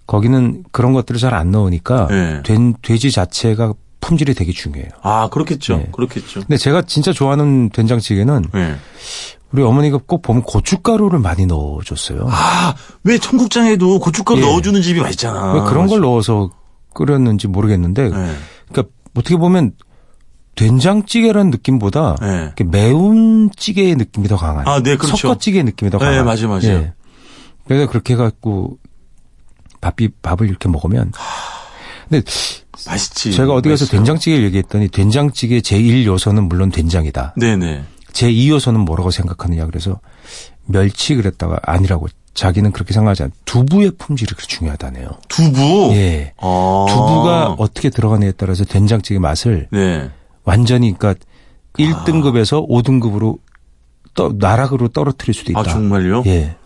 거기는 그런 것들을 잘 안 넣으니까 네. 된 돼지 자체가 품질이 되게 중요해요. 아, 그렇겠죠. 네. 그렇겠죠. 근데 제가 진짜 좋아하는 된장찌개는 네. 우리 어머니가 꼭 보면 고춧가루를 많이 넣어줬어요. 아, 왜 청국장에도 고춧가루 예. 넣어주는 집이 맛있잖아. 왜 그런 걸 넣어서 끓였는지 모르겠는데, 네. 그러니까 어떻게 보면 된장찌개라는 느낌보다 네. 매운 찌개의 느낌이 더 강한. 아, 네, 그렇죠. 섞어찌개의 느낌이 더 네, 강한. 맞아요, 맞아요. 예. 그래서 그렇게 해갖고 밥이 밥을 이렇게 먹으면. 근데 맛있지. 제가 어디 가서. 된장찌개 얘기했더니 된장찌개 제1 요소는 물론 된장이다. 네네. 제2 요소는 뭐라고 생각하느냐 그래서 멸치 그랬다가 아니라고 자기는 그렇게 생각하지 않. 두부의 품질이 그렇게 중요하다네요. 두부. 예. 아. 두부가 어떻게 들어가느냐에 따라서 된장찌개 맛을 네. 완전히 그러니까 1등급에서 5등급으로 떠, 나락으로 떨어뜨릴 수도 있다. 아 정말요? 예.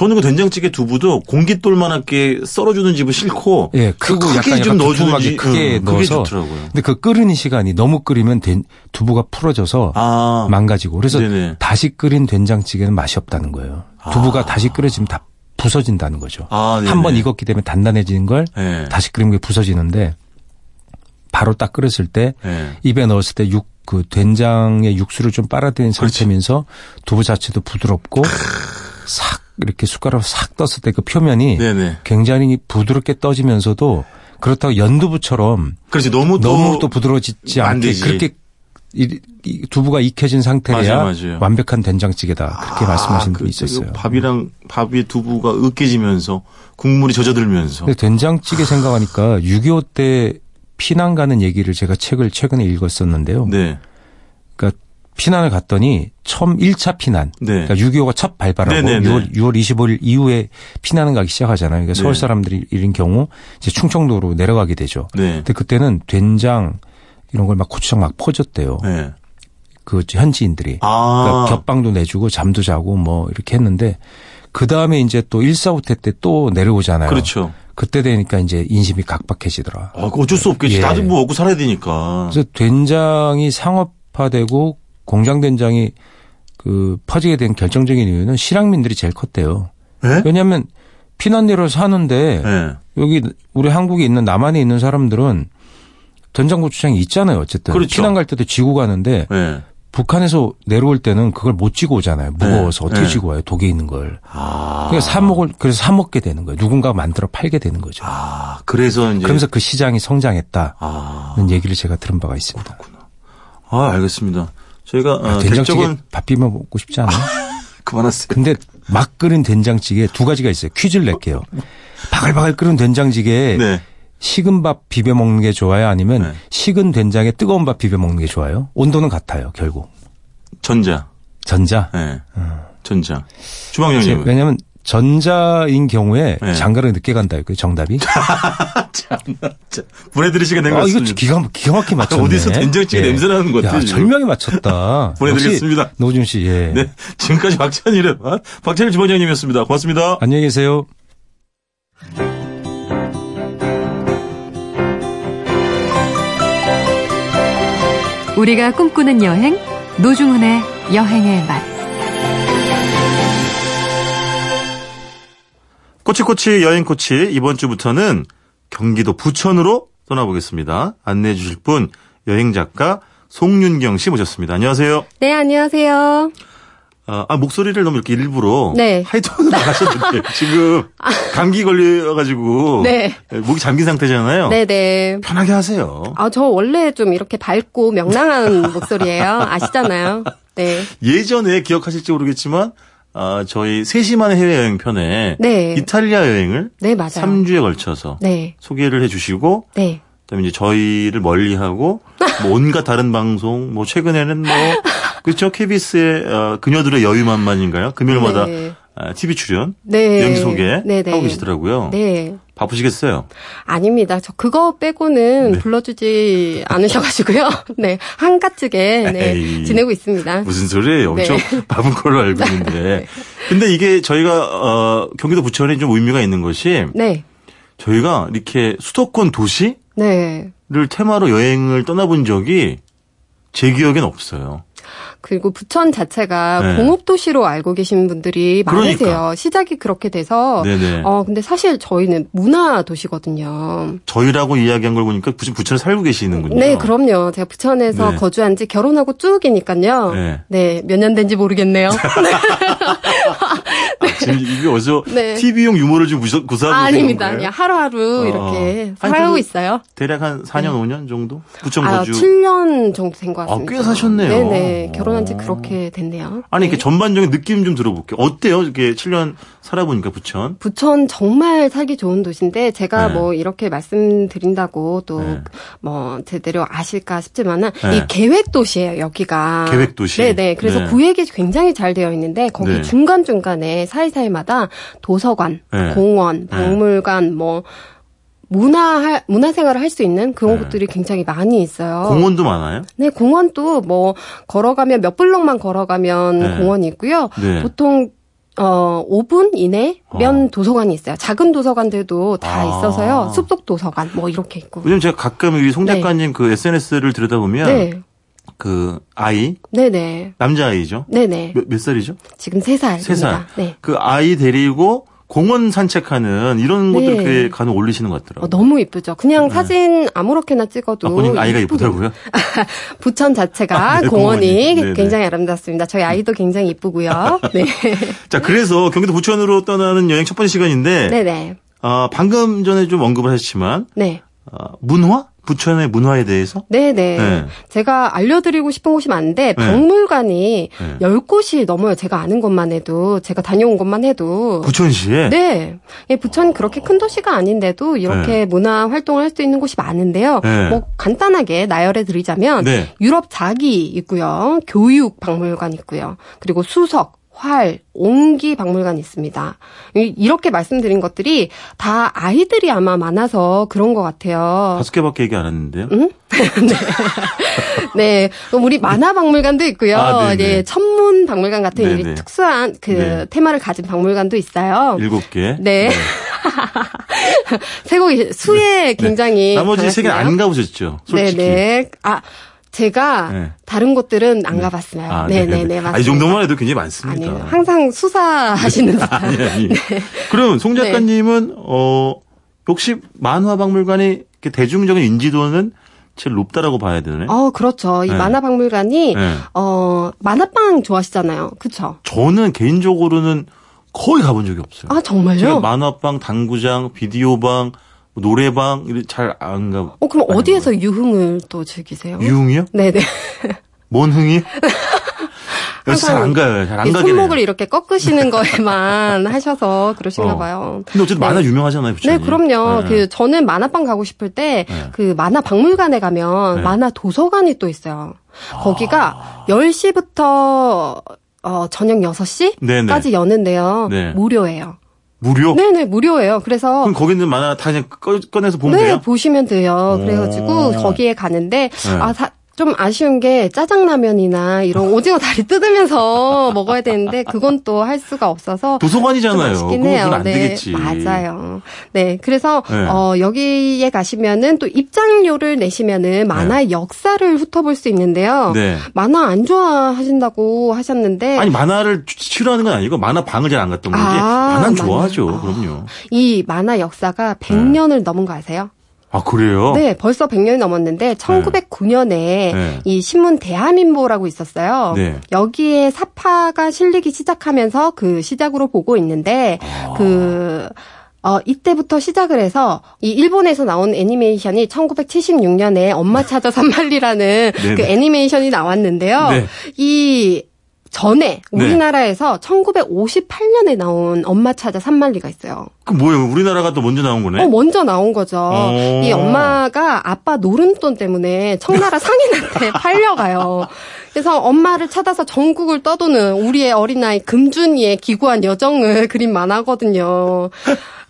저는 그 된장찌개 두부도 공깃돌만하게 썰어주는 집은 싫고 예, 크고 크게 약간 좀 넣어주는 집 크게 응, 그게 넣어서 좋더라고요. 근데 그 끓이는 시간이 너무 끓이면 된- 두부가 풀어져서 아 망가지고 그래서 네네. 다시 끓인 된장찌개는 맛이 없다는 거예요. 두부가 다시 끓여지면 다 부서진다는 거죠. 아, 네네. 한번 익었기 때문에 단단해지는 걸 네. 다시 끓이면 그게 부서지는데 바로 딱 끓였을 때 네. 입에 넣었을 때 육 그 된장의 육수를 좀 빨아들인. 상태면서 두부 자체도 부드럽고 싹 이렇게 숟가락으로 싹 떴을 때 그 표면이 네네. 굉장히 부드럽게 떠지면서도 그렇다고 연두부처럼 그렇지 너무 또 너무 또 부드러워지지 안 않게 되지. 그렇게 이, 이 두부가 익혀진 맞아요, 맞아요. 완벽한 된장찌개다 그렇게 말씀하신 아, 분이 그 있었어요. 밥이랑 밥이 두부가 으깨지면서 국물이 젖어들면서 근데 된장찌개 생각하니까 6.25 때 피난 가는 얘기를 제가 책을 최근에 읽었었는데요. 네. 피난을 갔더니 처음 1차 피난. 네. 그러니까 6.25가 첫 발발하고 네네네. 6월, 6월 25일 이후에 피난을 가기 시작하잖아요. 그러니까 서울 네. 사람들이 이런 경우 이제 충청도로 내려가게 되죠. 네. 근데 그때는 된장 이런 걸 막 고추장 막 퍼줬대요. 네. 그 현지인들이. 아. 그러니까 겹방도 내주고 잠도 자고 뭐 이렇게 했는데 그 다음에 이제 또 1사후퇴 때 또 내려오잖아요. 그렇죠. 그때 되니까 이제 인심이 각박해지더라. 아, 그거 어쩔 수 없겠지. 예. 나도 뭐 먹고 살아야 되니까. 그래서 된장이 상업화되고 공장 된장이 그 퍼지게 된 결정적인 이유는 실향민들이 제일 컸대요. 네? 왜냐하면 피난 내려 사는데 네. 여기 우리 한국에 있는 남한에 있는 사람들은 된장 고추장이 있잖아요. 어쨌든 그렇죠. 피난 갈 때도 지고 가는데 네. 북한에서 내려올 때는 그걸 못 지고 오잖아요. 무거워서 네. 어떻게 네. 지고 와요? 독에 있는 걸. 아. 그래서 사 먹을 그래서 사 먹게 되는 거예요. 누군가 만들어 팔게 되는 거죠. 아, 그래서 이제. 그러면서 그 시장이 성장했다는 아. 얘기를 제가 들은 바가 있습니다. 아, 알겠습니다. 저희가 어, 아, 된장찌개 객적은 밥 비벼 먹고 싶지 않아요? [laughs] 그만하세요. 근데 막 끓인 된장찌개 두 가지가 있어요. 퀴즈를 낼게요. 바글바글 끓은 된장찌개에 네. 식은 밥 비벼 먹는 게 좋아요? 아니면 네. 식은 된장에 뜨거운 밥 비벼 먹는 게 좋아요? 온도는 같아요, 결국. 전자. 전자. 네. 어. 전자. 제- 주방장님. 왜냐면 전자인 경우에 네. 장가를 늦게 간다 그 정답이. [laughs] 자, 보내드릴 시간 된것 아, 이거 같습니다. 기가 기가 막히게 맞췄네. 어디서 된장찌개 냄새 나는 것 같아요. 절명히 맞췄다. [laughs] 보내드리겠습니다. 노준 씨, 예. 네. 지금까지 박찬일의 맛, 박찬일 주방장님이었습니다. 고맙습니다. 안녕히 계세요. 우리가 꿈꾸는 여행 노중훈의 여행의 맛 꼬치꼬치 여행코치 이번 주부터는 경기도 부천으로 떠나보겠습니다. 안내해 주실 분 여행작가 송윤경 씨 모셨습니다. 안녕하세요. 네, 안녕하세요. 아, 아, 목소리를 너무 이렇게 일부러 네. 하이톤으로 [laughs] 나가셨는데 지금 감기 걸려가지고 네. 목이 잠긴 상태잖아요. 네네. 편하게 하세요. 아, 저 원래 좀 이렇게 밝고 명랑한 목소리예요. 아시잖아요. 네. 예전에 기억하실지 모르겠지만 아, 저희 세심한 해외여행 편에 네. 이탈리아 여행을 네, 맞아요. 3주에 걸쳐서 네. 소개를 해 주시고 네. 그다음에 이제 저희를 멀리하고 [laughs] 뭐 온갖 다른 방송 뭐 최근에는 뭐 그렇죠 KBS의 어, 그녀들의 여유만만인가요 금요일마다 네. 아, TV 출연 네. 연기 소개 네, 네. 하고 계시더라고요. 네. 바쁘시겠어요? 아닙니다. 저 그거 빼고는 네. 불러주지 [laughs] 않으셔가지고요. 네. 한가득에 네. 지내고 있습니다. 무슨 소리예요? 엄청 네. [laughs] 바쁜 걸로 알고 있는데. [laughs] 근데 이게 저희가 어, 경기도 부천에 좀 의미가 있는 것이 네. 저희가 이렇게 수도권 도시를 네. 테마로 여행을 떠나본 적이 제 기억엔 없어요. 그리고 부천 자체가 네. 공업 도시로 알고 계신 분들이 많으세요. 그러니까. 시작이 그렇게 돼서. 네네. 어, 근데 사실 저희는 문화 도시거든요. 저희라고 이야기한 걸 보니까 부천 부천에 살고 계시는군요. 네, 그럼요. 제가 부천에서 네. 거주한 지 결혼하고 쭉이니까요. 네. 네, 몇 년 된지 모르겠네요. 아, [laughs] [laughs] 지금 이게 어디서 [laughs] 네. TV용 유머를 좀 구사, 구사하고 아, 아닙니다. 건가요? 그냥 하루하루 어. 이렇게 아니, 그래도 있어요. 대략 한 4년, 5년 정도? 부천 아, 거주. 7년 정도 된 것 같습니다. 아, 꽤 사셨네요. 네네. 결혼한 지 어. 그렇게 됐네요. 아니, 이렇게 네. 전반적인 느낌 좀 들어볼게요. 어때요? 이렇게 7년 살아보니까 부천. 부천 정말 살기 좋은 도시인데 제가 네. 뭐 이렇게 말씀드린다고 또 네. 뭐 제대로 아실까 싶지만은 네. 이 계획 도시예요 여기가 계획 도시? 네네 그래서 네. 구획이 굉장히 잘 되어 있는데 거기 네. 중간 중간에 사 이사이마다 도서관, 네. 공원, 박물관 뭐 문화 문화 생활을 할 수 있는 그런 네. 곳들이 굉장히 많이 있어요. 공원도 많아요? 네, 공원도 뭐 걸어가면 몇 블록만 걸어가면 네. 공원이 있고요. 네. 보통 어 5분 이내면 어. 도서관이 있어요. 작은 도서관들도 다 아. 있어서요. 숲속 도서관 뭐 이렇게 있고. 왜냐면 제가 가끔 우리 송 작가님 그 SNS를 들여다보면 네. 그 아이, 네, 네. 남자 아이죠? 네, 네. 몇, 몇 살이죠? 지금 3살입니다. 세 살. 네. 그 아이 데리고 공원 산책하는 이런 것들 네. 그 간혹 올리시는 것 같더라고요. 어, 너무 이쁘죠. 그냥 사진 아무렇게나 찍어도 아, 본인 아이가 이쁘게. 이쁘다고요? [laughs] 부천 자체가 아, 네, 공원이 공원이. 네네. 굉장히 아름답습니다. 저희 아이도 굉장히 이쁘고요. [laughs] 네. 자, 그래서 경기도 부천으로 떠나는 여행 첫 번째 시간인데, 네, 네. 어, 방금 전에 좀 언급을 하셨지만, 네. 어, 문화? 부천의 문화에 대해서? 네네. 네. 제가 알려드리고 싶은 곳이 많은데, 네. 박물관이 네. 열 10곳이 넘어요. 제가 아는 것만 해도, 제가 다녀온 것만 해도. 부천시에? 네. 예, 부천이 그렇게 큰 도시가 아닌데도 이렇게 문화 활동을 할 수 있는 곳이 많은데요. 네. 뭐 간단하게 나열해 드리자면 네. 유럽 자기 있고요. 교육 박물관 있고요. 그리고 수석 활, 옹기 박물관 있습니다. 이- 이렇게 말씀드린 것들이 다 아이들이 아마 많아서 그런 것 같아요. 다섯 개밖에 얘기 안 했는데요. [laughs] 네, 그럼 우리 만화 박물관도 있고요. 아, 네네. 네, 천문 박물관 같은 네네. 이 특수한 그 네. 테마를 가진 박물관도 있어요. 일곱 개. 네. [laughs] 세곡이 수에 굉장히 나머지 세 개는 안. 가보셨죠? 솔직히. 네네. 아 제가 네. 다른 곳들은 안 가봤어요. 아, 네네네 네 네. 맞습니다. 아, 이 정도만 해도 굉장히 많습니다. 아니요, 항상 수사하시는 듯한. [laughs] 아니, 아니. 네. 그럼 송 작가님은, 어, 혹시 만화박물관이 대중적인 인지도는 제일 높다라고 봐야 되나요? 어 그렇죠. 이 네. 만화 박물관이 네. 어 만화방 좋아하시잖아요. 그렇죠? 저는 개인적으로는 거의 가본 적이 없어요. 아 정말요? 제가 만화방, 당구장, 비디오방, 뭐 노래방 잘안 가. 어 그럼 어디에서 유흥을 또 즐기세요? 유흥이요? 네네. 뭔 흥이? [laughs] 잘안 가요. 잘안이 가게 손목을. 이렇게 꺾으시는 [laughs] 거에만 하셔서 그러신가 어. 봐요. 근데 어쨌든 만화 유명하잖아요, 부천이. 네, 그럼요. 네. 그 저는 만화방 가고 싶을 때 네. 그 만화 박물관에 가면 네. 만화 도서관이 또 있어요. 아. 거기가 10시부터 어, 저녁 6시까지 네네. 여는데요. 네. 무료예요. 무료? 네네, 무료예요. 그래서 그럼 거기 있는 만화 다 그냥 꺼, 꺼내서 보면 네, 돼요? 보시면 돼요. 오. 그래가지고 거기에 가는데 네. 아, 사- 좀 아쉬운 게 짜장라면이나 이런 오징어 다리 뜯으면서 [laughs] 먹어야 되는데 그건 또 할 수가 없어서 좀 도서관이잖아요. 그건. 안 네, 되겠지. 맞아요. 네, 그래서 네. 어, 여기에 가시면은 또 입장료를 내시면은 만화의 역사를 훑어볼 수 있는데요. 네. 만화 안 좋아하신다고 하셨는데 아니 만화를 싫어하는 건 아니고 만화 방을 잘 안 갔던 거지. 아, 만화. 좋아하죠. 아. 그럼요. 이 만화 역사가 100년을 넘은 거 아세요? 아 그래요? 네, 벌써 100년이 넘었는데 1909년에 네. 이 신문 대한민보라고 있었어요. 네. 여기에 사파가 실리기 시작하면서 그 시작으로 보고 있는데 아. 그 어, 이때부터 시작을 해서 이 일본에서 나온 애니메이션이 1976년에 엄마 찾아 산말리라는 네네. 그 애니메이션이 나왔는데요. 네. 이 전에 우리나라에서 1958년에 나온 엄마 찾아 산말리가 있어요. 그 뭐예요? 우리나라가 또 먼저 나온 거네. 어, 먼저 나온 거죠. 어. 이 엄마가 아빠 노름돈 때문에 청나라 [laughs] 상인한테 팔려가요. 그래서 엄마를 찾아서 전국을 떠도는 우리의 어린아이 금준이의 기구한 여정을 그린 만화거든요.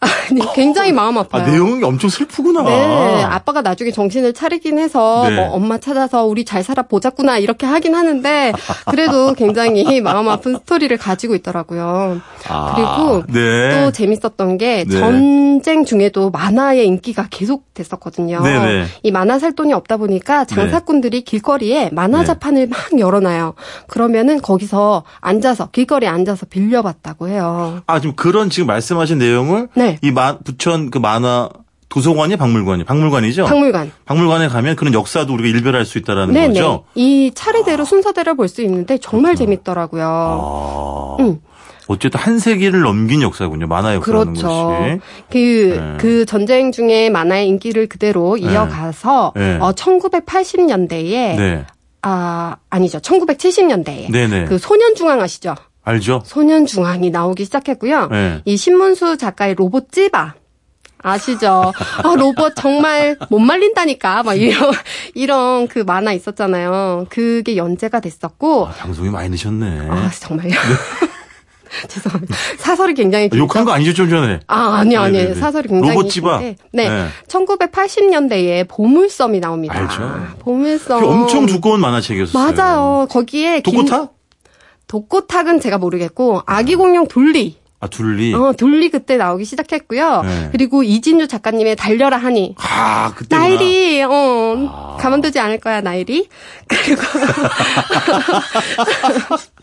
아니, 굉장히 마음 아파요. 아 내용이 엄청 슬프구나. 네, 아빠가 나중에 정신을 차리긴 해서 네. 뭐 엄마 찾아서 우리 잘 살아 보자꾸나 이렇게 하긴 하는데 그래도 굉장히 [laughs] 마음 아픈 스토리를 가지고 있더라고요. 아, 그리고 네. 또 재밌었던 게 네. 전쟁 중에도 만화의 인기가 계속 됐었거든요. 네네. 이 만화 살 돈이 없다 보니까 장사꾼들이 길거리에 만화 네. 자판을 막 열어놔요. 그러면은 거기서 앉아서 길거리에 앉아서 빌려봤다고 해요. 아 지금 그런 지금 말씀하신 내용을 네. 이 마, 부천 그 만화 도서관이 박물관이 박물관이죠. 박물관. 박물관에 가면 그런 역사도 우리가 일별할 수 있다라는 네네. 거죠. 이 차례대로 순서대로 볼 수 있는데 정말 재밌더라고요. 아. 음. 어쨌든 한 세기를 넘긴 역사군요. 만화 역사라는 그렇죠. 것이. 그, 네. 그 전쟁 중에 만화의 인기를 그대로 이어가서, 네. 어, 1980년대에, 네. 아, 아니죠. 1970년대에. 네네. 그 소년중앙 아시죠? 알죠? 소년중앙이 나오기 시작했고요. 네. 이 신문수 작가의 로봇 찌바. 아시죠? [laughs] 아, 로봇 정말 못 말린다니까. 막 이런, 이런 그 만화 있었잖아요. 그게 연재가 됐었고. 아, 방송이 많이 늦었네. 아, 정말요? [laughs] 죄송합니다. 사설이 굉장히 길죠. 욕한 거 아니죠, 좀 전에? 아, 아니요, 아니요. 네네네. 사설이 굉장히 로봇 찌바. 긴데. 네. 네. 1980년대에 보물섬이 나옵니다. 알죠. 보물섬. 그 엄청 두꺼운 만화책이었어요. 맞아요. 거기에 김- 독고타? 독고탁은 제가 모르겠고 아기 공룡 돌리. 아, 둘리. 어, 돌리 그때 나오기 시작했고요. 네. 그리고 이진주 작가님의 달려라 하니. 아, 그때구나. 나일이, 어, 가만두지 않을 거야, 나일이. 그리고, [laughs] [laughs]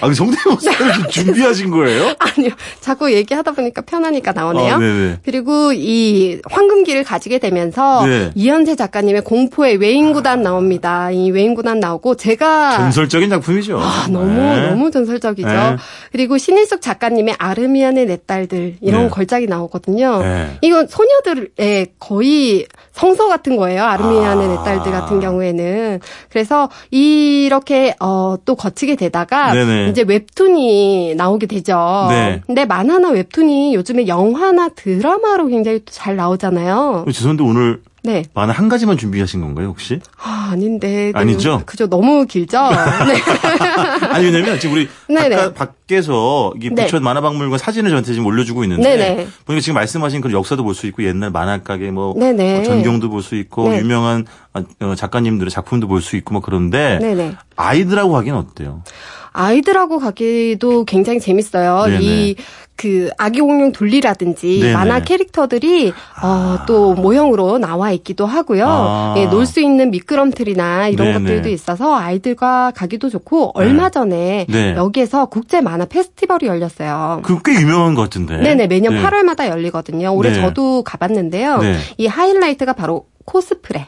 아, 그 성대모사 [laughs] 이렇게 준비하신 거예요? 아니요. 자꾸 얘기하다 보니까 편하니까 나오네요. 아. 그리고 이 황금기를 가지게 되면서 네. 이현세 작가님의 공포의 외인구단 나옵니다. 이 외인구단 나오고 제가 전설적인 작품이죠. 아. 너무 너무 전설적이죠. 네. 그리고 신일숙 작가님의 아르미안의 내 딸들 이런 네. 걸작이 나오거든요. 네. 이건 소녀들의 거의 성서 같은 거예요. 아르미안의 내 딸들 같은 경우에는. 그래서 이렇게 어, 또 거치게 되다가 네네. 이제 웹툰이 나오게 되죠. 네. 근데 만화나 웹툰이 요즘에 영화나 드라마로 굉장히 또잘 나오잖아요. 어, 죄송한데 오늘 네. 만화 한 가지만 준비하신 건가요, 혹시? 아, 아닌데. 그- 아니죠? 그죠. 너무 길죠? [laughs] 네. 아니, 왜냐면 지금 우리 네네. 바깥, 밖에서 이 네. 부천 만화박물관 사진을 저한테 지금 올려주고 있는데 네네. 보니까 지금 말씀하신 그런 역사도 볼 수 있고 옛날 만화가게 뭐 네네. 어, 전경도 볼 수 있고 네. 유명한 어, 작가님들의 작품도 볼 수 있고 뭐 그런데 네네. 아이들하고 하기는 어때요? 아이들하고 가기도 굉장히 재밌어요. 이, 그, 아기 공룡 둘리라든지 네네. 만화 캐릭터들이, 어, 또 모형으로 나와 있기도 하고요. 아. 예, 놀수 있는 미끄럼틀이나 이런 네네. 것들도 있어서 아이들과 가기도 좋고, 얼마 전에 네. 여기에서 국제 만화 페스티벌이 열렸어요. 그꽤 유명한 것 같은데. 네네, 매년 네. 8월마다 열리거든요. 올해 네. 저도 가봤는데요. 네. 이 하이라이트가 바로 코스프레.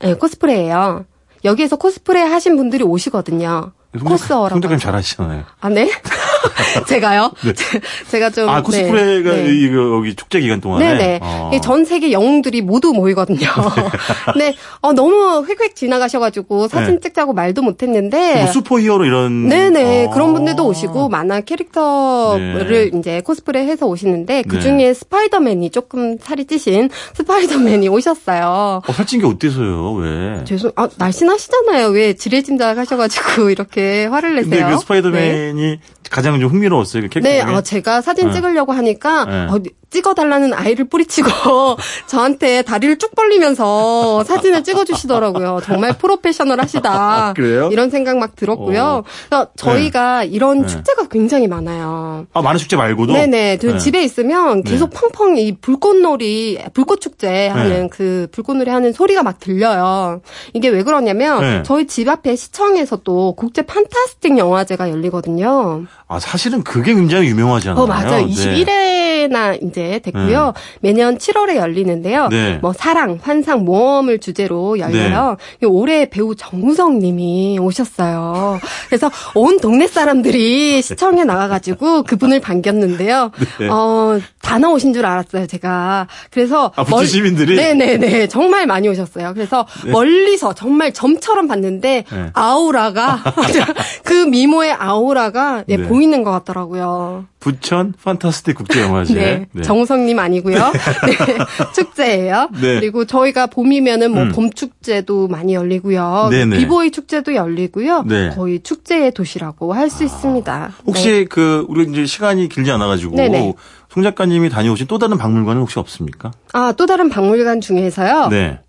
네, 코스프레예요. 여기에서 코스프레 하신 분들이 오시거든요. 코스어라고. 하죠. 잘하시잖아요. 아, 네? [laughs] [laughs] 제가요? [laughs] 제가 좀. 아 코스프레가 네, 네. 이거 여기 축제 기간 동안에. 네네. 어. 이 전 세계 영웅들이 모두 모이거든요. 근데 [laughs] 어, 너무 획획 지나가셔가지고 사진 네. 찍자고 말도 못했는데. 뭐 슈퍼 히어로 이런. 네네 어. 그런 분들도 오시고 만화 캐릭터를 네. 이제 코스프레 해서 오시는데 그 네. 중에 스파이더맨이 조금 살이 찌신 스파이더맨이 오셨어요. 어, 살찐 게 어때서요? 왜? 죄송, 아 날씬하시잖아요. 왜 지레짐작 하셔가지고 이렇게 화를 내세요? 근데 그 네. 스파이더맨이 가장 좀 흥미로웠어요. 그. 네. 아, 제가 사진 네. 찍으려고 하니까 네. 어, 찍어달라는 아이를 뿌리치고 [laughs] 저한테 다리를 쭉 벌리면서 사진을 찍어주시더라고요. 정말 프로페셔널 하시다. 그래요? 이런 생각 막 들었고요. 어. 그러니까 저희가 이런 네. 축제가 굉장히 많아요. 아 만화 축제 말고도. 네네. 저 네. 집에 있으면 계속 펑펑 이 불꽃놀이, 불꽃 축제 하는 네. 그 불꽃놀이 하는 소리가 막 들려요. 이게 왜 그러냐면 네. 저희 집 앞에 시청에서 또 국제 판타스틱 영화제가 열리거든요. 아 사실은 그게 굉장히 유명하잖아요. 어, 맞아요. 네. 21회 나 이제 됐고요. 매년 7월에 열리는데요. 네. 뭐 사랑, 환상, 모험을 주제로 열려요. 올해 배우 정우성 님이 오셨어요. 그래서 온 동네 사람들이 시청에 나가가지고 그분을 반겼는데요. 네. 어, 다 나오신 줄 알았어요, 제가. 그래서. 아, 부천 시민들이? 네네네. 정말 많이 오셨어요. 그래서 멀리서 정말 점처럼 봤는데 네. 아우라가, [laughs] 그 미모의 아우라가 예, 네. 보이는 것 같더라고요. 부천 판타스틱 국제영화제. 네. 정우성님 아니고요. [laughs] 네. 축제예요. 네. 그리고 저희가 봄이면은 뭐 음. 봄 축제도 많이 열리고요. 네네. 비보이 축제도 열리고요. 네. 거의 축제의 도시라고 할수 있습니다. 혹시 네. 그 우리 이제 시간이 길지 않아가지고 네네. 송 작가님이 다녀오신 또 다른 박물관은 혹시 없습니까? 아, 또 다른 박물관 중에서요. 네,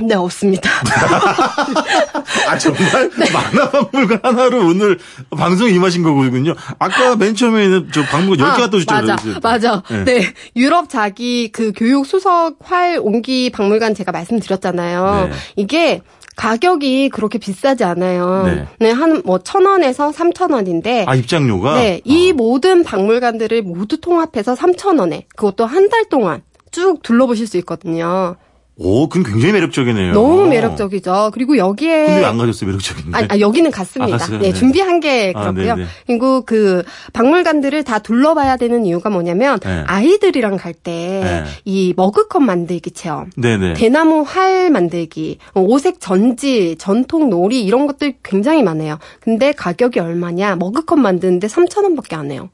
네. 없습니다. [laughs] 아 정말 만화 박물관 하나로 오늘 방송 에 임하신 거군요. 아까 맨 처음에는 저 박물관 10개 갔다 오셨죠. 맞아, 맞아. 네. 네. 유럽 자기 그 교육 수석 활 옹기 박물관 제가 말씀드렸잖아요. 네. 이게 가격이 그렇게 비싸지 않아요. 네. 네, 한뭐 천 원에서 삼천 원인데. 아 입장료가 네, 이 모든 박물관들을 모두 통합해서 삼천 원에 그것도 한 달 동안 쭉 둘러보실 수 있거든요. 오, 그건 굉장히 매력적이네요. 너무 매력적이죠. 그리고 여기에 근데 왜안 가졌어요, 매력적인데? 아, 아, 여기는 갔습니다. 아, 갔어요? 네, 네. 준비한 게 아, 그렇고요. 네네. 그리고 그 박물관들을 다 둘러봐야 되는 이유가 뭐냐면 네. 아이들이랑 갈때 네. 이 머그컵 만들기 체험, 네네. 대나무 활 만들기, 어, 오색 전지, 전통 놀이 이런 것들 굉장히 많아요. 근데 가격이 얼마냐? 머그컵 만드는데 3,000원밖에 안 해요.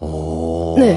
오. 네.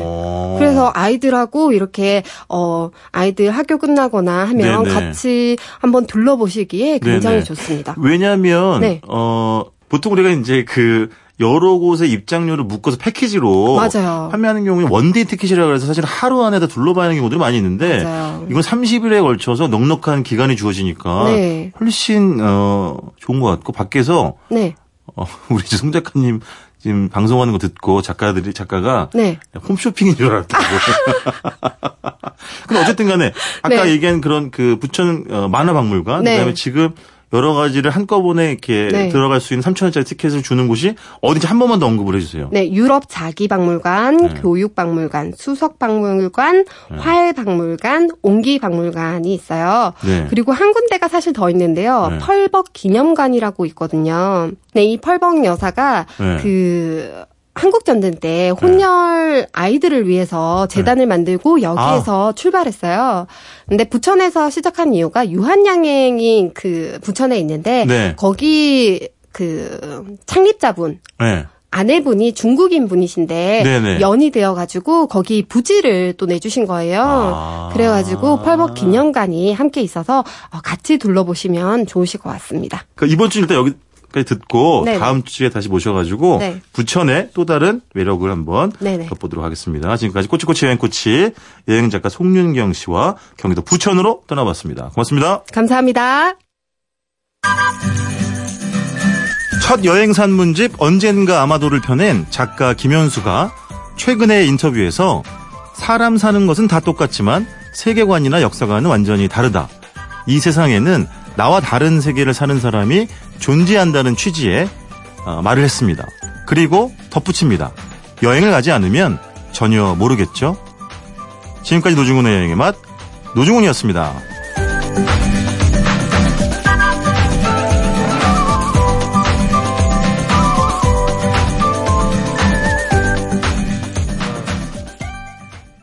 그래서 아이들하고 이렇게 어 아이들 학교 끝나거나 하면 네네. 같이 한번 둘러보시기에 굉장히 네네. 좋습니다. 왜냐면, 네. 어, 보통 우리가 이제 그, 여러 곳의 입장료를 묶어서 패키지로 맞아요. 판매하는 경우에 one-day 티켓이라고 해서 사실 하루 안에 다 둘러봐야 하는 경우들이 많이 있는데 맞아요. 이건 30일에 걸쳐서 넉넉한 기간이 주어지니까 네. 훨씬 어 좋은 것 같고 밖에서 네. 어, 우리 이제 송 작가님 지금 방송하는 거 듣고 작가들이 작가가 네. 홈쇼핑인 줄 알았다고. [laughs] 근데 어쨌든 간에 아까 네. 얘기한 그런 그 부천 어, 만화 박물관 네. 그다음에 지금 여러 가지를 한꺼번에 이렇게 네. 들어갈 수 있는 3천원짜리 티켓을 주는 곳이 어딘지 한 번만 더 언급을 해주세요. 네, 유럽 자기박물관, 네. 교육박물관, 수석박물관, 활박물관, 옹기박물관이 있어요. 네. 그리고 한 군데가 사실 더 있는데요. 네. 펄벅 기념관이라고 있거든요. 네, 이 펄벅 여사가 네. 그 한국 전쟁 때 혼혈 아이들을 위해서 재단을 네. 만들고 여기에서 출발했어요. 근데 부천에서 시작한 이유가 유한양행이 그 부천에 있는데 네. 거기 그 창립자분 네. 아내분이 중국인 분이신데 네네. 연이 되어가지고 거기 부지를 또 내주신 거예요. 아. 그래가지고 펄벅 기념관이 함께 있어서 어, 같이 둘러보시면 좋으실 것 같습니다. 그 이번 주 일단 여기 까지 듣고 네네. 다음 주에 다시 모셔가지고 네. 부천의 또 다른 매력을 한번 네네. 엿보도록 하겠습니다. 지금까지 꼬치꼬치 여행꼬치 여행 작가 송윤경 씨와 경기도 부천으로 떠나봤습니다. 고맙습니다. 감사합니다. 첫 여행 산문집 언젠가 아마도를 펴낸 작가 김현수가 최근의 인터뷰에서 사람 사는 것은 다 똑같지만 세계관이나 역사관은 완전히 다르다. 이 세상에는 나와 다른 세계를 사는 사람이 존재한다는 취지의 어, 말을 했습니다. 그리고 덧붙입니다. 여행을 가지 않으면 전혀 모르겠죠? 지금까지 노중훈의 여행의 맛, 노중훈이었습니다.